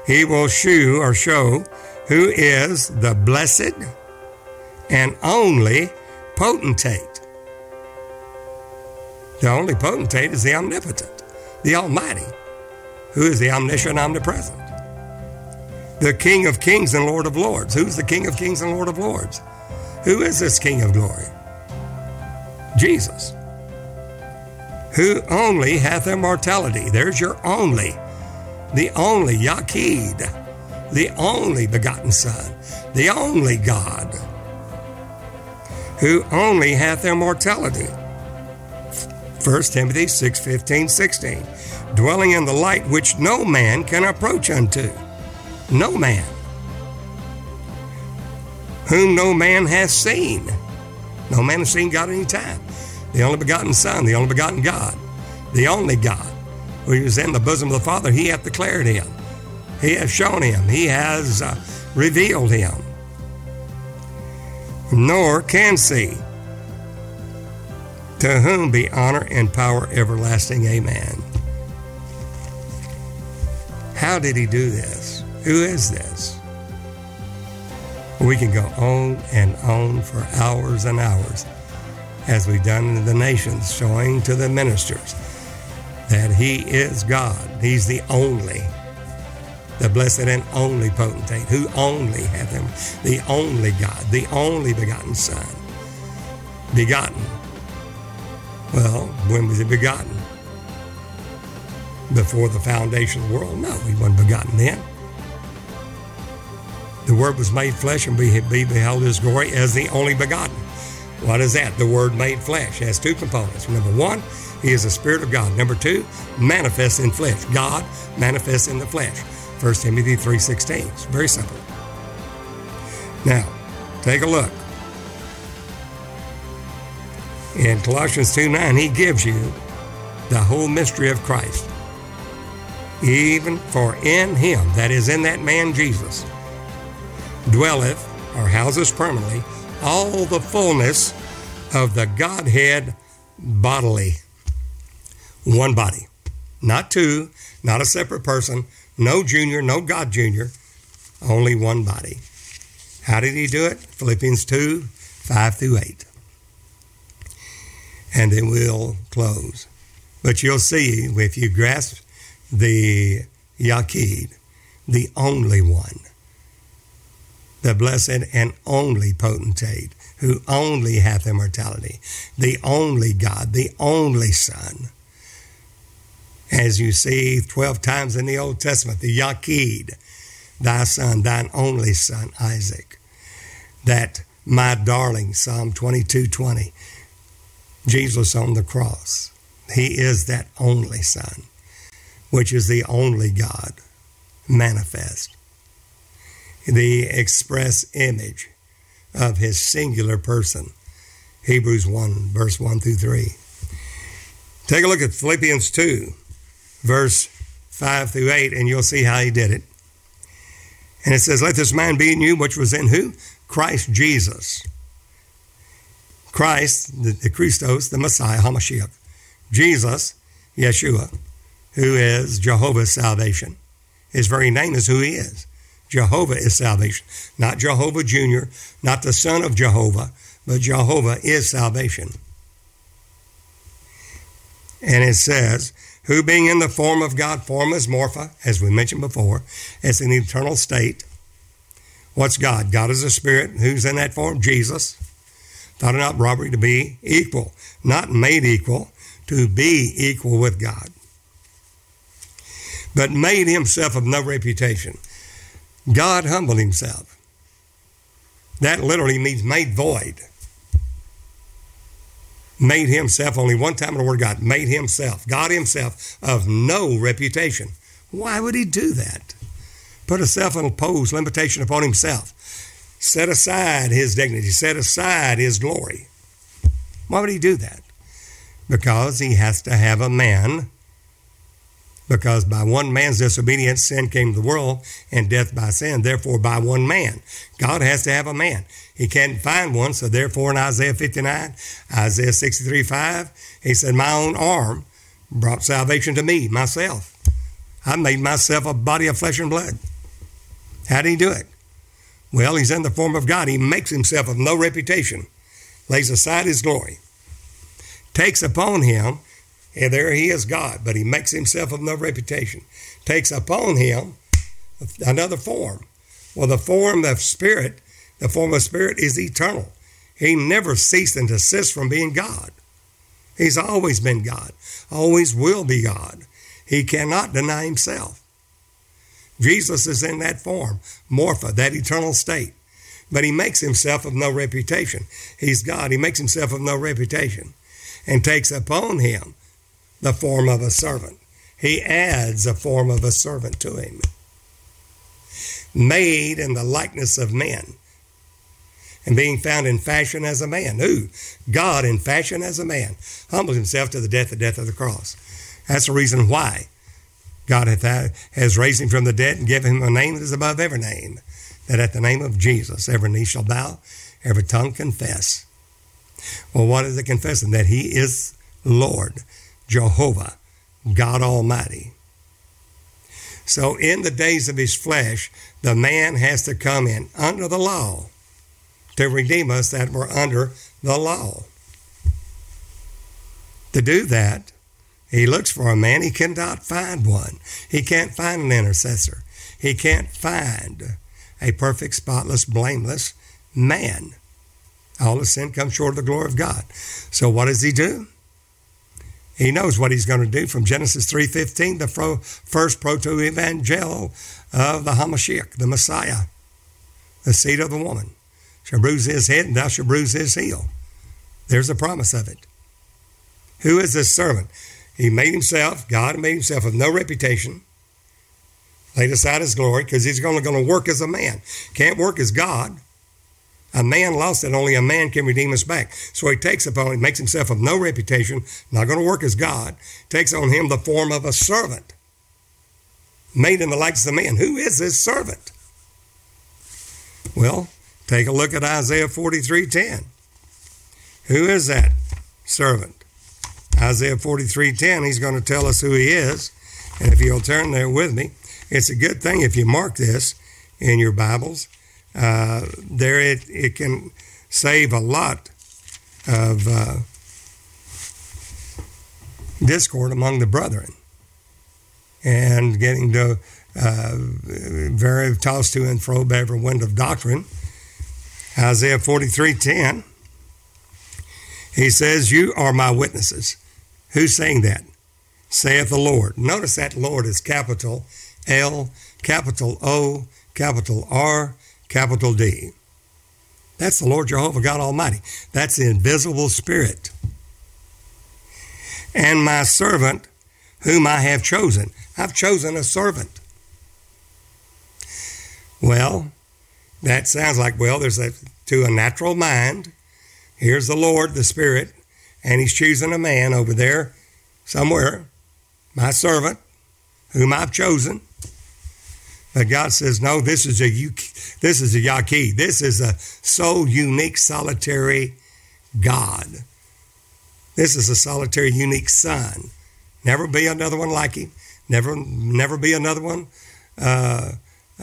he will shew or show who is the blessed and only potentate. The only potentate is the omnipotent, the Almighty, who is the omniscient, omnipresent. The King of kings and Lord of lords. Who's the King of kings and Lord of lords? Who is this King of glory? Jesus. Who only hath immortality. There's your only. The only Yaqid. The only begotten Son. The only God. Who only hath immortality 1 Timothy 6 15, 16. Dwelling in the light which no man can approach unto. No man. Whom no man hath seen. No man has seen God any time. The only begotten Son, the only begotten God, the only God, who is in the bosom of the Father, he hath declared him. He hath shown him. He has uh, revealed him. Nor can see to whom be honor and power everlasting. Amen. How did he do this? Who is this? We can go on and on for hours and hours, as we've done in the nations, showing to the ministers that he is God. He's the only, the blessed and only potentate, who only hath him, the only God, the only begotten Son, begotten well, when was he begotten? Before the foundation of the world? No, he wasn't begotten then. The Word was made flesh and we beheld his glory as the only begotten. What is that? The Word made flesh has two components. Number one, he is the Spirit of God. Number two, manifest in flesh. God manifests in the flesh. 1 Timothy 3.16. It's very simple. Now, take a look. In Colossians 2 9, he gives you the whole mystery of Christ. Even for in him, that is in that man Jesus, dwelleth or houses permanently all the fullness of the Godhead bodily. One body. Not two, not a separate person, no junior, no God junior, only one body. How did he do it? Philippians 2 5 through 8 and then we'll close. But you'll see if you grasp the Yaqid, the only one, the blessed and only potentate, who only hath immortality, the only God, the only Son. As you see 12 times in the Old Testament, the Yaqid, thy son, thine only son, Isaac. That my darling, Psalm 22 20 Jesus on the cross. He is that only Son, which is the only God manifest, the express image of his singular person. Hebrews 1, verse 1 through 3. Take a look at Philippians 2, verse 5 through 8, and you'll see how he did it. And it says, Let this mind be in you, which was in who? Christ Jesus Christ, the, the Christos, the Messiah, Hamashiach, Jesus, Yeshua, who is Jehovah's salvation. His very name is who he is. Jehovah is salvation. Not Jehovah Jr., not the son of Jehovah, but Jehovah is salvation. And it says, who being in the form of God, form as morphe, as we mentioned before, as an eternal state. What's God? God is a spirit. Who's in that form? Jesus thought it not robbery to be equal, not made equal, to be equal with God, but made himself of no reputation. God humbled himself. That literally means made void. Made himself, only one time in the word of God, made himself, God himself, of no reputation. Why would he do that? Put a self-imposed limitation upon himself set aside his dignity, set aside his glory. Why would he do that? because he has to have a man. Because by one man's disobedience, sin came to the world, and death by sin. Therefore, by one man, God has to have a man. He can't find one, so therefore, in Isaiah 59, Isaiah 63 5, he said, My own arm brought salvation to me, myself. I made myself a body of flesh and blood. How did he do it? Well, he's in the form of God. He makes himself of no reputation, lays aside his glory, takes upon him, and there he is God, but he makes himself of no reputation, takes upon him another form. Well, the form of spirit, the form of spirit is eternal. He never ceased and desist from being God. He's always been God, always will be God. He cannot deny himself. Jesus is in that form, morphe, that eternal state. But he makes himself of no reputation. He's God. He makes himself of no reputation and takes upon him the form of a servant. He adds a form of a servant to him. Made in the likeness of men and being found in fashion as a man. Who? God in fashion as a man. Humbled himself to the death, the death of the cross. That's the reason why God has raised him from the dead and given him a name that is above every name, that at the name of Jesus every knee shall bow, every tongue confess. Well, what is it confessing? That he is Lord, Jehovah, God Almighty. So in the days of his flesh, the man has to come in under the law to redeem us that were under the law. To do that, he looks for a man, he cannot find one. He can't find an intercessor. He can't find a perfect, spotless, blameless man. All of sin comes short of the glory of God. So what does he do? He knows what he's going to do from Genesis 3.15, the first proto-evangel of the Hamashiach, the Messiah, the seed of the woman. Shall bruise his head and thou shalt bruise his heel. There's a promise of it. Who is this servant? He made himself, God made himself of no reputation, laid aside his glory because he's only going to work as a man. Can't work as God. A man lost it, only a man can redeem us back. So he takes upon, he makes himself of no reputation, not going to work as God, takes on him the form of a servant, made in the likeness of man. Who is this servant? Well, take a look at Isaiah 43:10. Who is that servant? Isaiah 43:10, he's going to tell us who he is. And if you'll turn there with me, it's a good thing if you mark this in your Bibles. Uh, there it, it can save a lot of uh, discord among the brethren and getting to uh, very tossed to and fro by every wind of doctrine. Isaiah 43:10 he says, You are my witnesses. Who's saying that? Saith the Lord. Notice that Lord is capital L, capital O, capital R, capital D. That's the Lord Jehovah God Almighty. That's the invisible spirit. And my servant, whom I have chosen. I've chosen a servant. Well, that sounds like, well, there's a, to a natural mind, here's the Lord, the Spirit, and he's choosing a man over there somewhere, my servant, whom I've chosen. But God says, no, this is a this is a Yaqid. This is a so unique, solitary God. This is a solitary, unique Son. Never be another one like him. Never, never be another one uh,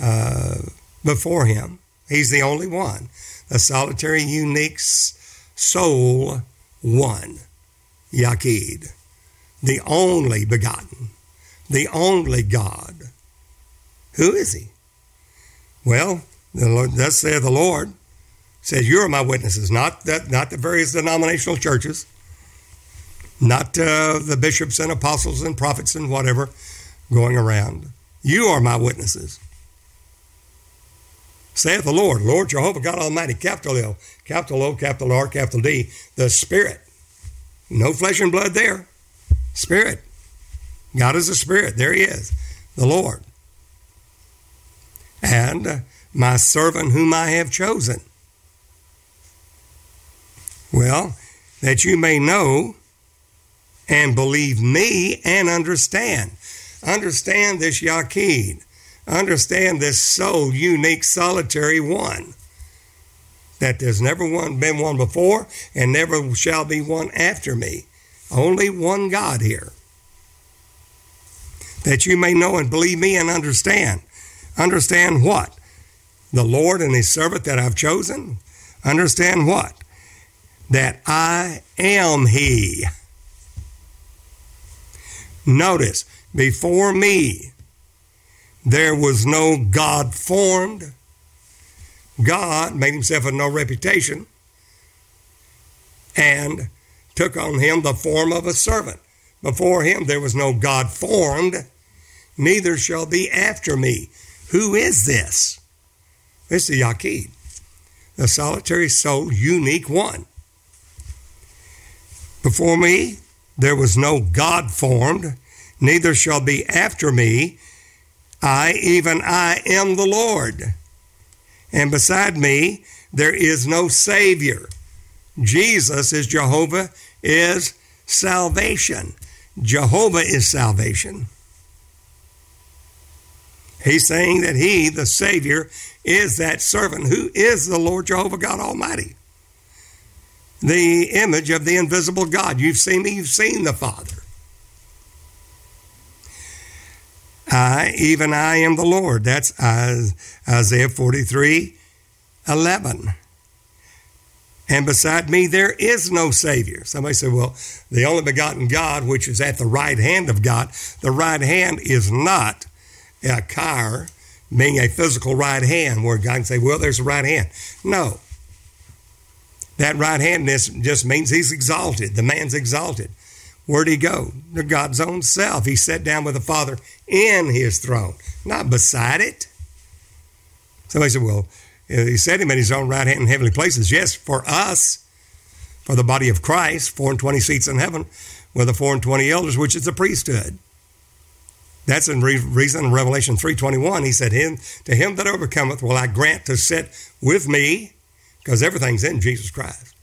uh, before him. He's the only one. A solitary, unique soul one, Yaqid, the only begotten, the only God. Who is he? Well, the Lord, thus saith the Lord, says, You are my witnesses, not that, not the various denominational churches, not uh, the bishops and apostles and prophets and whatever going around. You are my witnesses. Saith the Lord, Lord Jehovah God Almighty, capital L, capital O, capital R, capital D, the Spirit. No flesh and blood there. Spirit. God is a spirit. There he is, the Lord. And my servant whom I have chosen. Well, that you may know and believe me and understand. Understand this Yaqid. Understand this sole, unique, solitary one. That there's never one been one before and never shall be one after me. Only one God here. That you may know and believe me and understand. Understand what? The Lord and His servant that I've chosen? Understand what? That I am He. Notice, before me, there was no God formed. God made himself of no reputation and took on him the form of a servant. Before him there was no God formed, neither shall be after me. Who is this? This the Yaqid, the solitary soul, unique one. Before me there was no God formed, neither shall be after me. I, even I, am the Lord. And beside me there is no Savior. Jesus is Jehovah, is salvation. Jehovah is salvation. He's saying that He, the Savior, is that servant who is the Lord Jehovah God Almighty. The image of the invisible God. You've seen me, you've seen the Father. I, even I am the Lord. That's Isaiah 43 11. And beside me, there is no Savior. Somebody said, well, the only begotten God, which is at the right hand of God, the right hand is not a car, being a physical right hand, where God can say, well, there's a right hand. No. That right handness just means he's exalted. The man's exalted. Where'd he go? To God's own self. He sat down with the Father in his throne, not beside it. Somebody said, well, he set him in his own right hand in heavenly places. Yes, for us, for the body of Christ, four and twenty seats in heaven, with the four and twenty elders, which is the priesthood. That's in re- reason in Revelation 3.21. He said, him, to him that overcometh will I grant to sit with me, because everything's in Jesus Christ.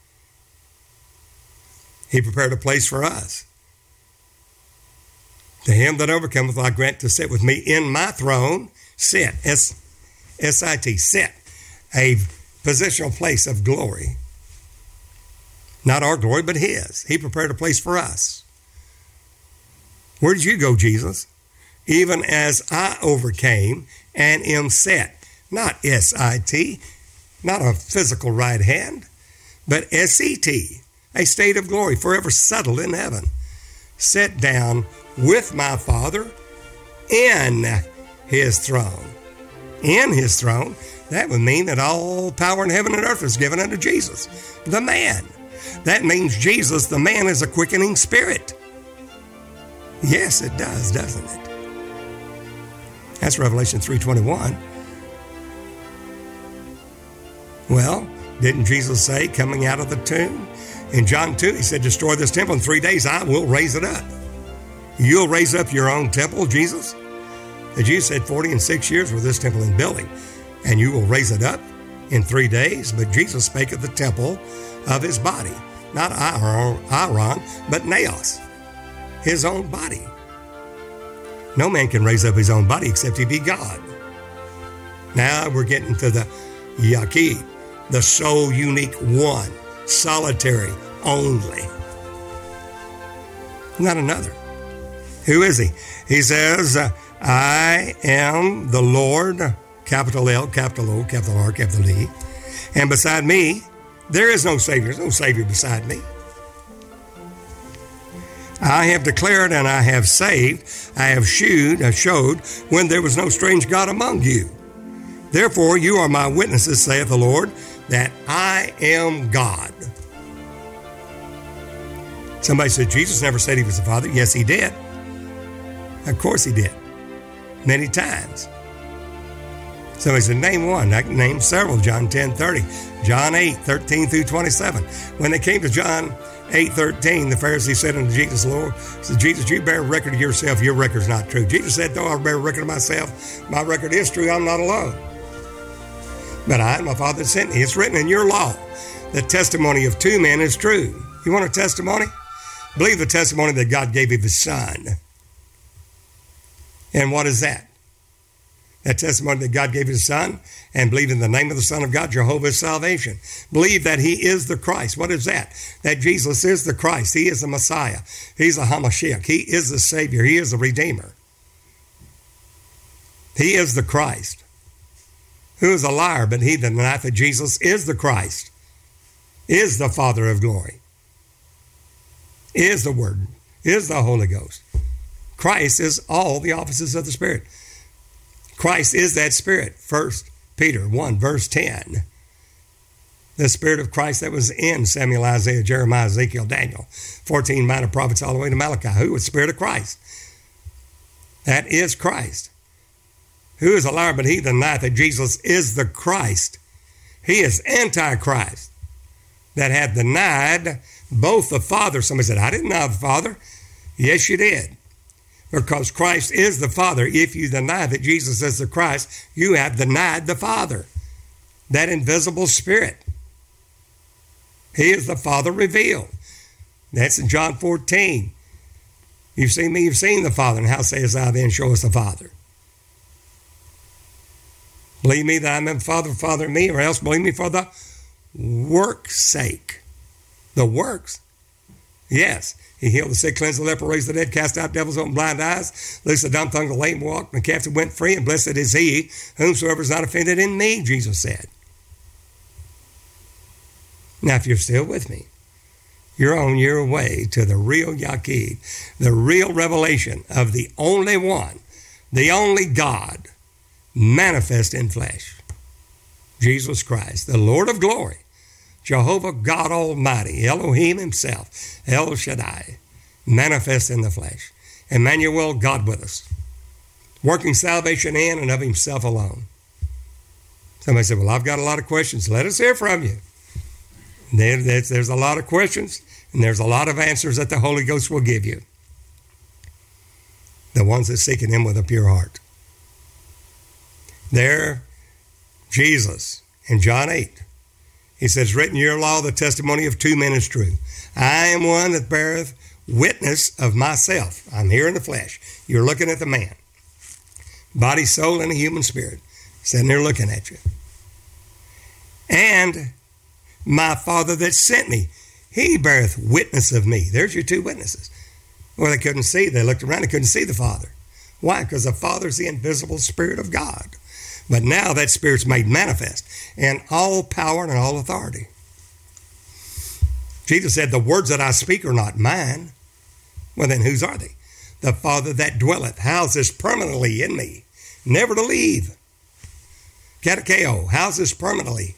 He prepared a place for us. To him that overcometh, I grant to sit with me in my throne. Sit, S S I T, sit, a positional place of glory. Not our glory, but his. He prepared a place for us. Where did you go, Jesus? Even as I overcame and am set. Not S I T, not a physical right hand, but S E T, a state of glory, forever settled in heaven. Set down with my Father in his throne. In his throne, that would mean that all power in heaven and earth is given unto Jesus, the man. That means Jesus, the man, is a quickening spirit. Yes, it does, doesn't it? That's Revelation 3:21. Well, didn't Jesus say coming out of the tomb? In John 2, he said, Destroy this temple in three days, I will raise it up. You'll raise up your own temple, Jesus? The Jews said 40 and six years was this temple in building, and you will raise it up in three days. But Jesus spake of the temple of his body, not Hieron, but Naos, his own body. No man can raise up his own body except he be God. Now we're getting to the Yaqid, the sole unique one, solitary only. Not another. Who is he? He says, uh, I am the Lord, capital L, capital O, capital R, capital D. And beside me, there is no Savior. There's no Savior beside me. I have declared and I have saved, I have shewed, I showed, when there was no strange God among you. Therefore, you are my witnesses, saith the Lord, that I am God. Somebody said Jesus never said he was the Father. Yes, he did. Of course he did. Many times. So he said, name one. I can name several. John 10 30, John 8 13 through 27. When they came to John 8 13, the Pharisees said unto Jesus, Lord, said, Jesus, you bear record of yourself. Your record's not true. Jesus said, Though I bear record of myself, my record is true. I'm not alone. But I and my Father sent me. It's written in your law. The testimony of two men is true. You want a testimony? Believe the testimony that God gave of his son. And what is that? That testimony that God gave his son and believe in the name of the Son of God, Jehovah's salvation. Believe that he is the Christ. What is that? That Jesus is the Christ. He is the Messiah. He's the Hamashiach. He is the Savior. He is the Redeemer. He is the Christ. Who is a liar but he that denieth that Jesus is the Christ, is the Father of glory, is the Word, is the Holy Ghost. Christ is all the offices of the Spirit. Christ is that Spirit. First Peter 1, verse 10. The Spirit of Christ that was in Samuel, Isaiah, Jeremiah, Ezekiel, Daniel, 14 minor prophets all the way to Malachi. Who was Spirit of Christ? That is Christ. Who is a liar but he that that Jesus is the Christ? He is Antichrist that had denied both the Father. Somebody said, I didn't know the Father. Yes, you did because Christ is the Father. If you deny that Jesus is the Christ, you have denied the Father, that invisible Spirit. He is the Father revealed. That's in John 14. You've seen me, you've seen the Father, and how sayest thou then, show us the Father? Believe me that I'm in Father, Father in me, or else believe me for the work's sake. The works. Yes, he healed the sick, cleansed the leper, raised the dead, cast out devils, opened blind eyes, loosed the dumb tongue, the lame walked, and the captive went free, and blessed is he whomsoever is not offended in me, Jesus said. Now, if you're still with me, you're on your way to the real Yaqid, the real revelation of the only one, the only God manifest in flesh. Jesus Christ, the Lord of glory, Jehovah God Almighty, Elohim Himself, El Shaddai, manifest in the flesh. Emmanuel, God with us, working salvation in and of Himself alone. Somebody said, Well, I've got a lot of questions. Let us hear from you. There's a lot of questions, and there's a lot of answers that the Holy Ghost will give you. The ones that seek Him with a pure heart. There, Jesus in John 8 he says, Written your law, the testimony of two men is true. I am one that beareth witness of myself. I'm here in the flesh. You're looking at the man. Body, soul, and a human spirit. Sitting there looking at you. And my Father that sent me, he beareth witness of me. There's your two witnesses. Well, they couldn't see. They looked around, they couldn't see the Father. Why? Because the Father's the invisible Spirit of God. But now that Spirit's made manifest in all power and all authority. Jesus said, The words that I speak are not mine. Well, then whose are they? The Father that dwelleth, houses permanently in me, never to leave. Katoikeo, houses permanently,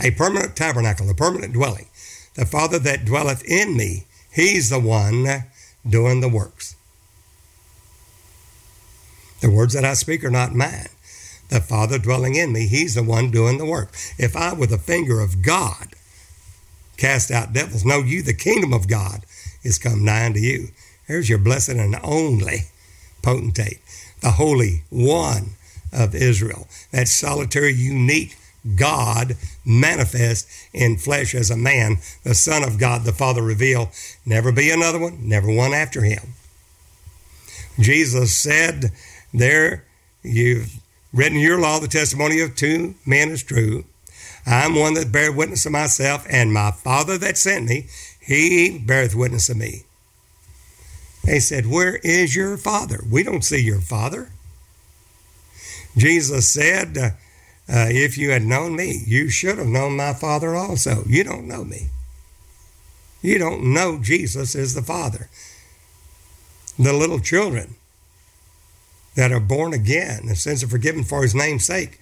a permanent tabernacle, a permanent dwelling. The Father that dwelleth in me, he's the one doing the works. The words that I speak are not mine the Father dwelling in me, He's the one doing the work. If I, with the finger of God, cast out devils, know you the kingdom of God is come nigh unto you. There's your blessed and only potentate, the Holy One of Israel, that solitary, unique God manifest in flesh as a man, the Son of God, the Father revealed. Never be another one, never one after him. Jesus said, There you've written your law, the testimony of two men is true. I'm one that bear witness of myself, and my Father that sent me, he beareth witness of me. They said, Where is your Father? We don't see your Father. Jesus said, uh, uh, If you had known me, you should have known my Father also. You don't know me. You don't know Jesus is the Father. The little children that are born again, the sins are forgiven for his name's sake.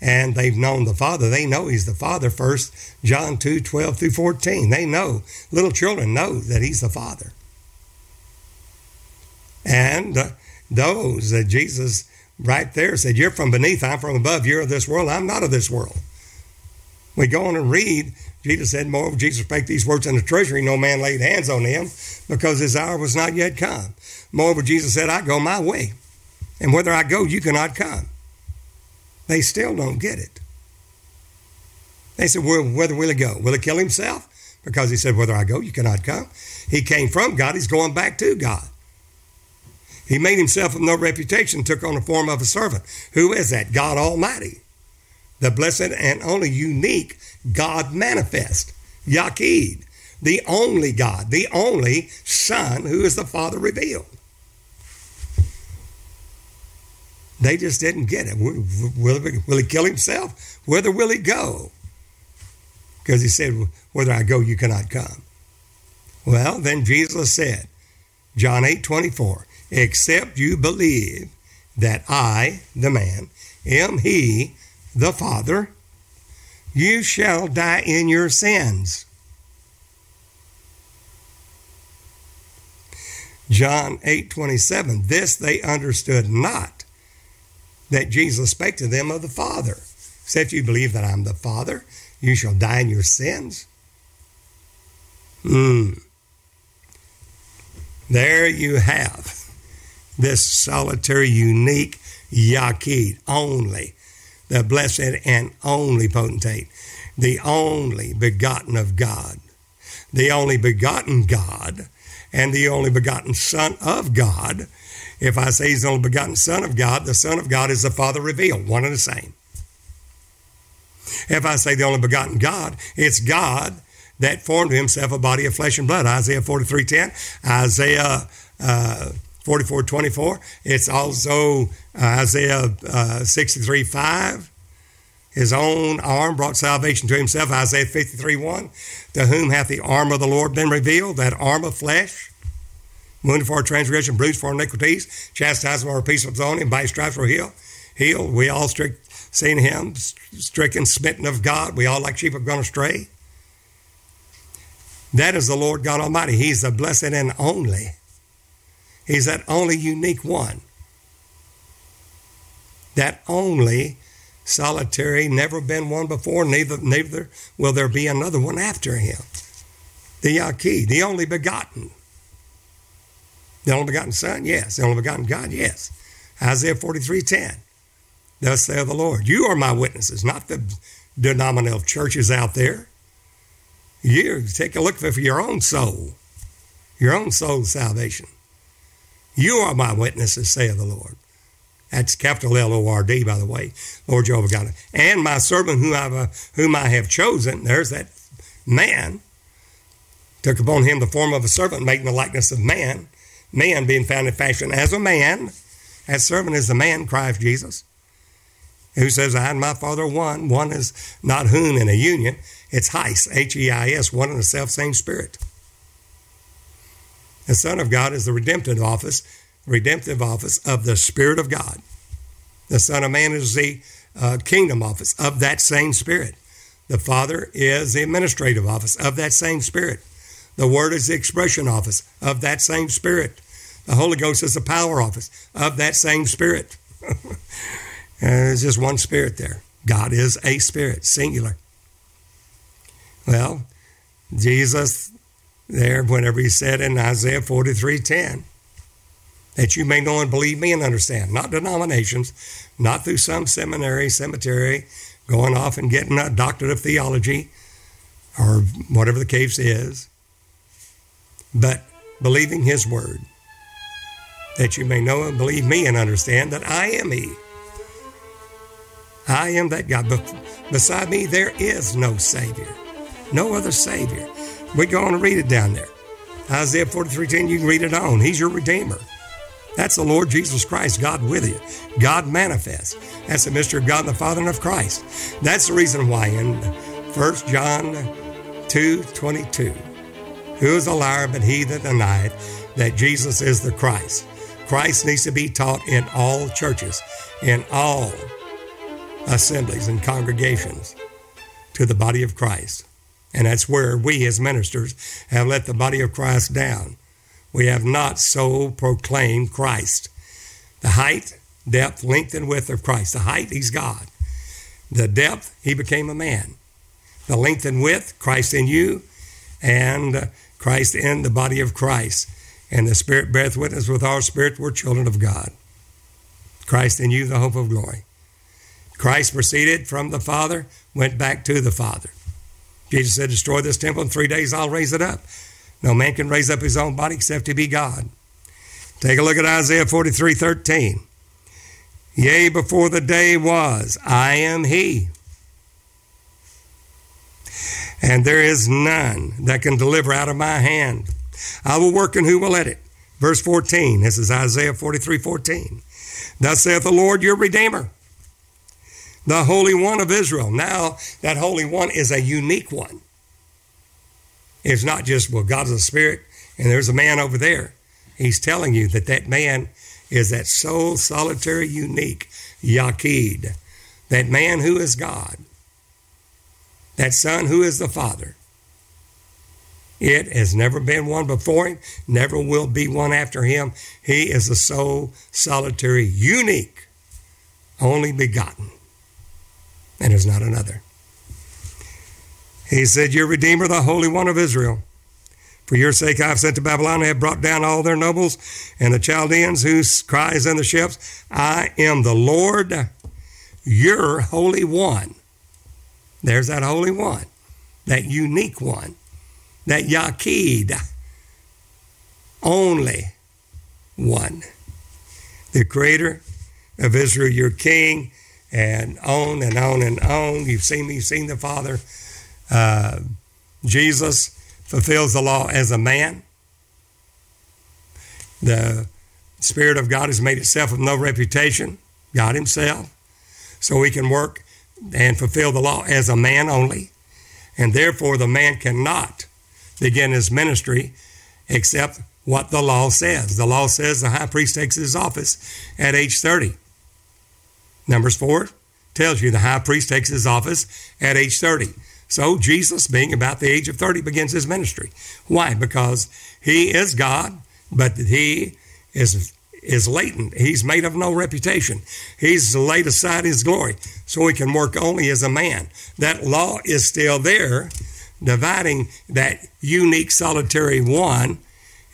And they've known the Father. They know he's the Father first. John 2 12 through 14. They know, little children know that he's the Father. And uh, those that Jesus right there said, You're from beneath, I'm from above, you're of this world, I'm not of this world. We go on and read, Jesus said, Moreover, Jesus spake these words in the treasury, no man laid hands on him, because his hour was not yet come. Moreover, Jesus said, I go my way and whether I go, you cannot come. They still don't get it. They said, well, whether will he go? Will he kill himself? because he said, Whether I go, you cannot come. He came from God, he's going back to God. He made himself of no reputation, took on the form of a servant. Who is that? God Almighty, the blessed and only unique God manifest, Yaqid, the only God, the only Son who is the Father revealed. They just didn't get it. Will, will, will he kill himself? Whither will he go? Because he said, Whither I go, you cannot come. Well, then Jesus said, John 8 24, except you believe that I, the man, am he, the Father, you shall die in your sins. John 8 27, this they understood not that Jesus spake to them of the Father. Except you believe that I'm the Father, you shall die in your sins. Hmm. There you have this solitary, unique Yaqid, only, the blessed and only potentate, the only begotten of God, the only begotten God, and the only begotten Son of God. If I say he's the only begotten Son of God, the Son of God is the Father revealed, one and the same. If I say the only begotten God, it's God that formed himself a body of flesh and blood. Isaiah 43.10, Isaiah uh, 44 24. It's also uh, Isaiah uh, 63 5. His own arm brought salvation to himself. Isaiah 53 1. To whom hath the arm of the Lord been revealed? That arm of flesh. Wounded for our transgression, bruised for our iniquities, chastisement of our peace was on him, by stripes were healed. Healed. We all strict, seen him, stricken, smitten of God. We all like sheep have gone astray. That is the Lord God Almighty. He's the blessed and only. He's that only unique one. That only solitary, never been one before, neither, neither will there be another one after him. The Yaqid, the only begotten. The only begotten Son, yes. The only begotten God, yes. Isaiah 43 10. Thus saith the Lord, You are my witnesses, not the denominational churches out there. You take a look for your own soul, your own soul's salvation. You are my witnesses, saith the Lord. That's capital L O R D, by the way, Lord Jehovah God. And my servant whom, I've, uh, whom I have chosen, there's that man, took upon him the form of a servant, making the likeness of man, man being found in fashion as a man. as servant is the man, Christ Jesus, who says, I and my Father one. One is not whom in a union, it's Heis, H E I S, one in the self same spirit. The Son of God is the redemptive office, redemptive office of the Spirit of God. The Son of Man is the uh, kingdom office of that same Spirit. The Father is the administrative office of that same Spirit. The Word is the expression office of that same Spirit. The Holy Ghost is the power office of that same Spirit. (laughs) Uh, there's just one Spirit there. God is a Spirit, singular. Well, Jesus there whenever he said in Isaiah 43:10 that you may know and believe me and understand, not denominations, not through some seminary, cemetery, going off and getting a doctorate of theology or whatever the case is, but believing his word, that you may know and believe me and understand that I am he. I am that God. Beside me, there is no Savior, no other Savior. We go on to read it down there. Isaiah 43:10, you can read it on. He's your Redeemer. That's the Lord Jesus Christ, God with you. God manifest. That's the mystery of God and the Father and of Christ. That's the reason why in 1 John 2 22, who is a liar but he that denieth that Jesus is the Christ? Christ needs to be taught in all churches, in all assemblies and congregations to the body of Christ. And that's where we as ministers have let the body of Christ down. We have not so proclaimed Christ. The height, depth, length, and width of Christ. The height, He's God. The depth, He became a man. The length and width, Christ in you, and Christ in the body of Christ. And the Spirit beareth witness with our spirit, we're children of God. Christ in you, the hope of glory. Christ proceeded from the Father, went back to the Father. Jesus said, Destroy this temple in three days, I'll raise it up. No man can raise up his own body except to be God. Take a look at Isaiah 43 13. Yea, before the day was, I am He. And there is none that can deliver out of my hand. I will work, and who will let it? Verse 14. This is Isaiah 43 14. Thus saith the Lord your Redeemer, the Holy One of Israel. Now, that Holy One is a unique one. It's not just, well, God is a spirit and there's a man over there. He's telling you that that man is that sole, solitary, unique Yaqid, that man who is God, that son who is the Father. It has never been one before him, never will be one after him. He is the sole, solitary, unique, only begotten, and is not another. He said, Your Redeemer, the Holy One of Israel. For your sake I have sent to Babylon and have brought down all their nobles and the Chaldeans whose cries in the ships, I am the Lord, your Holy One. There's that Holy One, that unique one, that Yaqid, only one. The Creator of Israel, your King, and on and on and on. You've seen me, you've seen the Father. Uh, Jesus fulfills the law as a man. The Spirit of God has made itself of no reputation, God Himself, so He can work and fulfill the law as a man only. And therefore, the man cannot begin his ministry except what the law says. The law says the high priest takes his office at age 30. Numbers 4 tells you the high priest takes his office at age 30. So Jesus, being about the age of 30, begins his ministry. Why? Because he is God, but he is is latent. He's made of no reputation. He's laid aside his glory, so he can work only as a man. That law is still there, dividing that unique solitary one.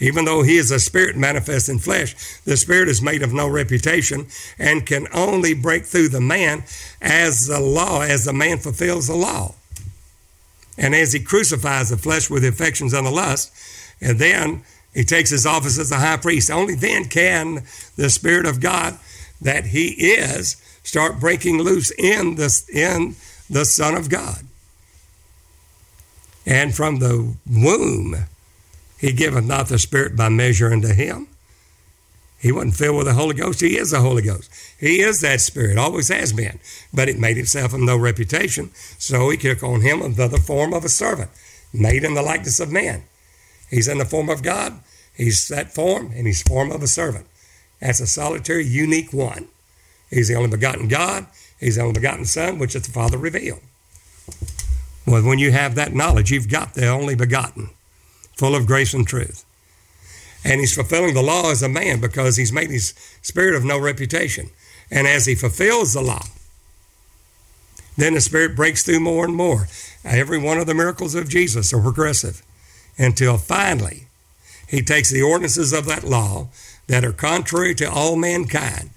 Even though he is a spirit manifest in flesh, the spirit is made of no reputation and can only break through the man as the law, as the man fulfills the law. And as he crucifies the flesh with the affections and the lust, and then he takes his office as a high priest. Only then can the Spirit of God that he is start breaking loose in the, in the Son of God. And from the womb, he giveth not the Spirit by measure unto him. He wasn't filled with the Holy Ghost. He is the Holy Ghost. He is that Spirit, always has been. But it made itself of no reputation. So he took on him the form of a servant, made in the likeness of man. He's in the form of God. He's that form, and he's form of a servant. That's a solitary, unique one. He's the only begotten God. He's the only begotten Son, which is the Father revealed. Well, when you have that knowledge, you've got the only begotten, full of grace and truth. And he's fulfilling the law as a man because he's made his spirit of no reputation. And as he fulfills the law, then the Spirit breaks through more and more. Every one of the miracles of Jesus are progressive until finally he takes the ordinances of that law that are contrary to all mankind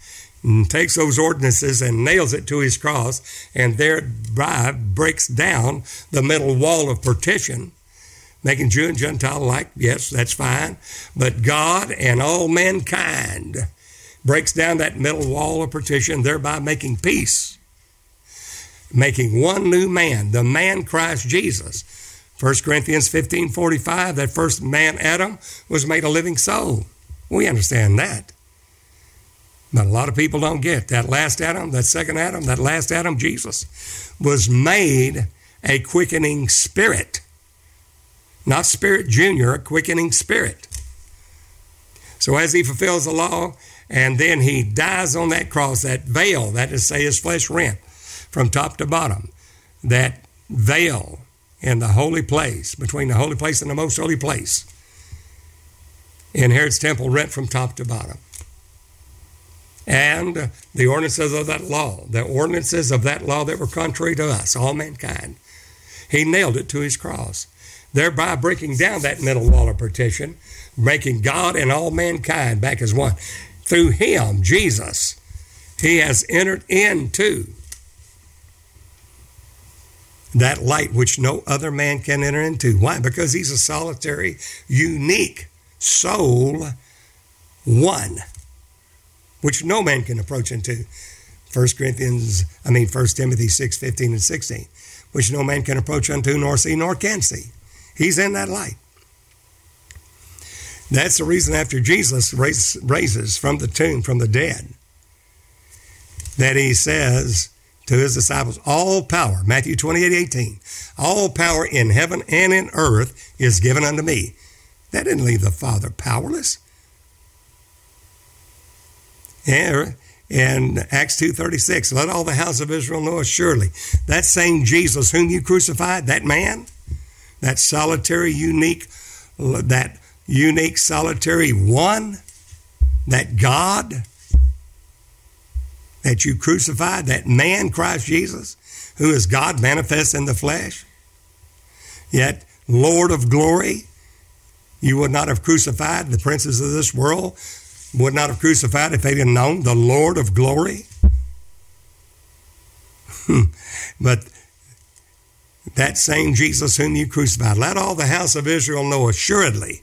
takes those ordinances and nails it to his cross and thereby breaks down the middle wall of partition making Jew and Gentile alike. Yes, that's fine. But God and all mankind breaks down that middle wall of partition, thereby making peace, making one new man, the man Christ Jesus. 1 Corinthians 15 45, that first man, Adam, was made a living soul. We understand that. But a lot of people don't get that last Adam, that second Adam, that last Adam, Jesus, was made a quickening spirit not Spirit Junior, a quickening spirit. So as he fulfills the law, and then he dies on that cross, that veil, that is, say, his flesh rent from top to bottom, that veil in the holy place, between the holy place and the most holy place, in Herod's temple rent from top to bottom. And the ordinances of that law, the ordinances of that law that were contrary to us, all mankind, he nailed it to his cross thereby breaking down that middle wall of partition, making God and all mankind back as one. Through him, Jesus, he has entered into that light which no other man can enter into. Why? Because he's a solitary, unique soul, one, which no man can approach into. 1 Corinthians, I mean 1 Timothy 6, 15 and 16, which no man can approach unto, nor see, nor can see. He's in that light. That's the reason after Jesus raises from the tomb, from the dead, that he says to his disciples, All power, Matthew 28 18, all power in heaven and in earth is given unto me. That didn't leave the Father powerless. And in Acts 2.36, let all the house of Israel know surely that same Jesus whom you crucified, that man, that solitary, unique, that unique, solitary one, that God that you crucified, that man, Christ Jesus, who is God manifest in the flesh, yet Lord of glory, you would not have crucified the princes of this world, would not have crucified if they didn't known the Lord of glory. Hmm. but that same Jesus whom you crucified, let all the house of Israel know assuredly,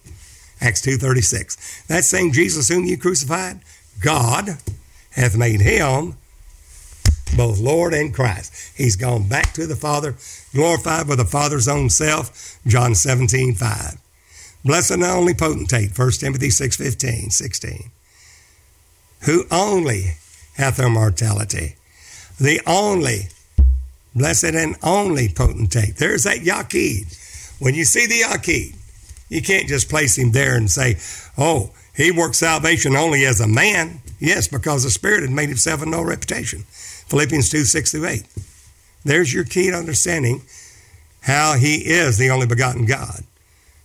Acts 2.36, that same Jesus whom you crucified, God hath made him both Lord and Christ. He's gone back to the Father, glorified with the Father's own self, John 17, 5. Blessed and only potentate, 1 Timothy 6, 15, 16 who only hath immortality, the only blessed and only potentate. There's that Yaqid. When you see the Yaqid, you can't just place him there and say, oh, he worked salvation only as a man. Yes, because the Spirit had made himself of no reputation. Philippians 2 6 through 8. There's your key to understanding how he is the only begotten God,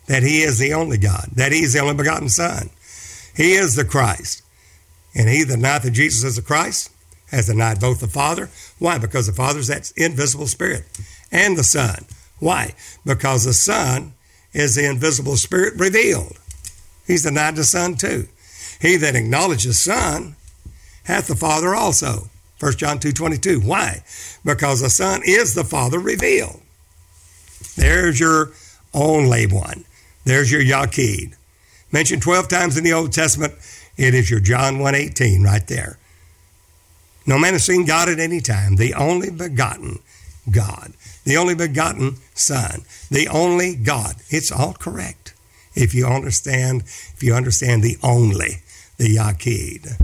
that he is the only God, that he is the only begotten Son. He is the Christ. And he that denieth that Jesus is the Christ has denied both the Father. Why? Because the Father is that invisible Spirit and the Son. Why? Because the Son is the invisible Spirit revealed. He's denied the Son too. He that acknowledges Son hath the Father also. 1 John 2 22. Why? Because the Son is the Father revealed. There's your only one. There's your Yaqid. Mentioned 12 times in the Old Testament it is your John 1:18 right there. No man has seen God at any time, the only begotten God, the only begotten Son, the only God. It's all correct. If you understand, if you understand the only, the Yaqid.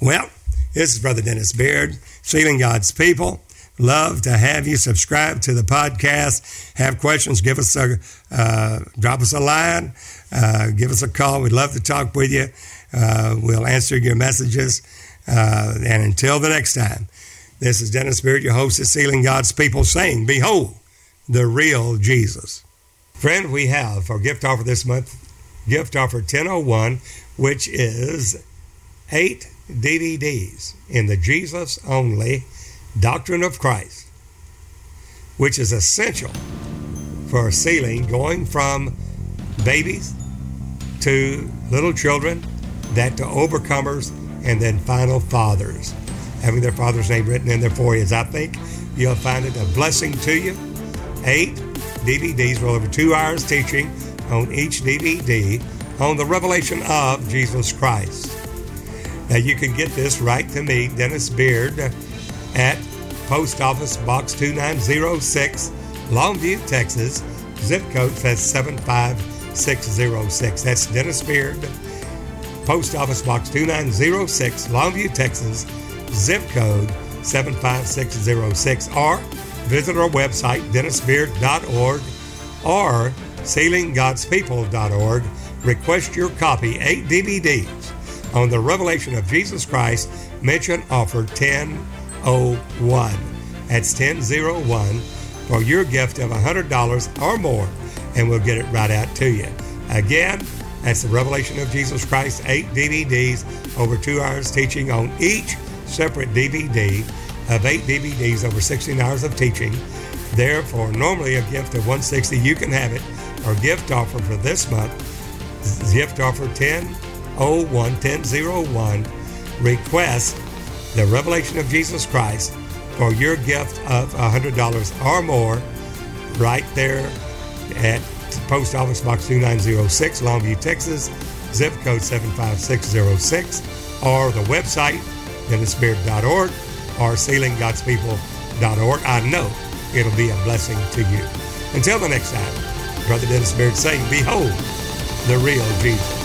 Well, this is Brother Dennis Beard, Sealing God's People. Love to have you subscribe to the podcast. Have questions? Give us a uh, drop us a line. Uh, give us a call. We'd love to talk with you. Uh, we'll answer your messages. Uh, and until the next time, this is Dennis Spirit, your host of Sealing God's People, saying, Behold, the real Jesus. Friend, we have for gift offer this month, gift offer 1001, which is eight DVDs in the Jesus only Doctrine of Christ, which is essential for sealing going from babies to little children that to overcomers and then final fathers, having their father's name written in their foreheads. I think you'll find it a blessing to you. Eight DVDs, well over two hours teaching on each DVD on the revelation of Jesus Christ. Now you can get this right to me, Dennis Beard, at Post Office Box 2906, Longview, Texas. Zip code says 75606. That's Dennis Beard Post Office Box 2906, Longview, Texas, zip code 75606, or visit our website, dennisbeard.org or sealinggodspeople.org. Request your copy, eight DVDs on the revelation of Jesus Christ. Mention offer 1001. That's 1001 for your gift of $100 or more, and we'll get it right out to you. Again, that's the Revelation of Jesus Christ, eight DVDs, over two hours teaching on each separate DVD of eight DVDs, over 16 hours of teaching. Therefore, normally a gift of 160, you can have it. Our gift offer for this month, gift offer 1001, 1001, request the Revelation of Jesus Christ for your gift of $100 or more right there at Post Office Box 2906, Longview, Texas, zip code 75606, or the website, dennisbeard.org or sealinggodspeople.org. I know it'll be a blessing to you. Until the next time, Brother Dennis Beard saying, Behold the real Jesus.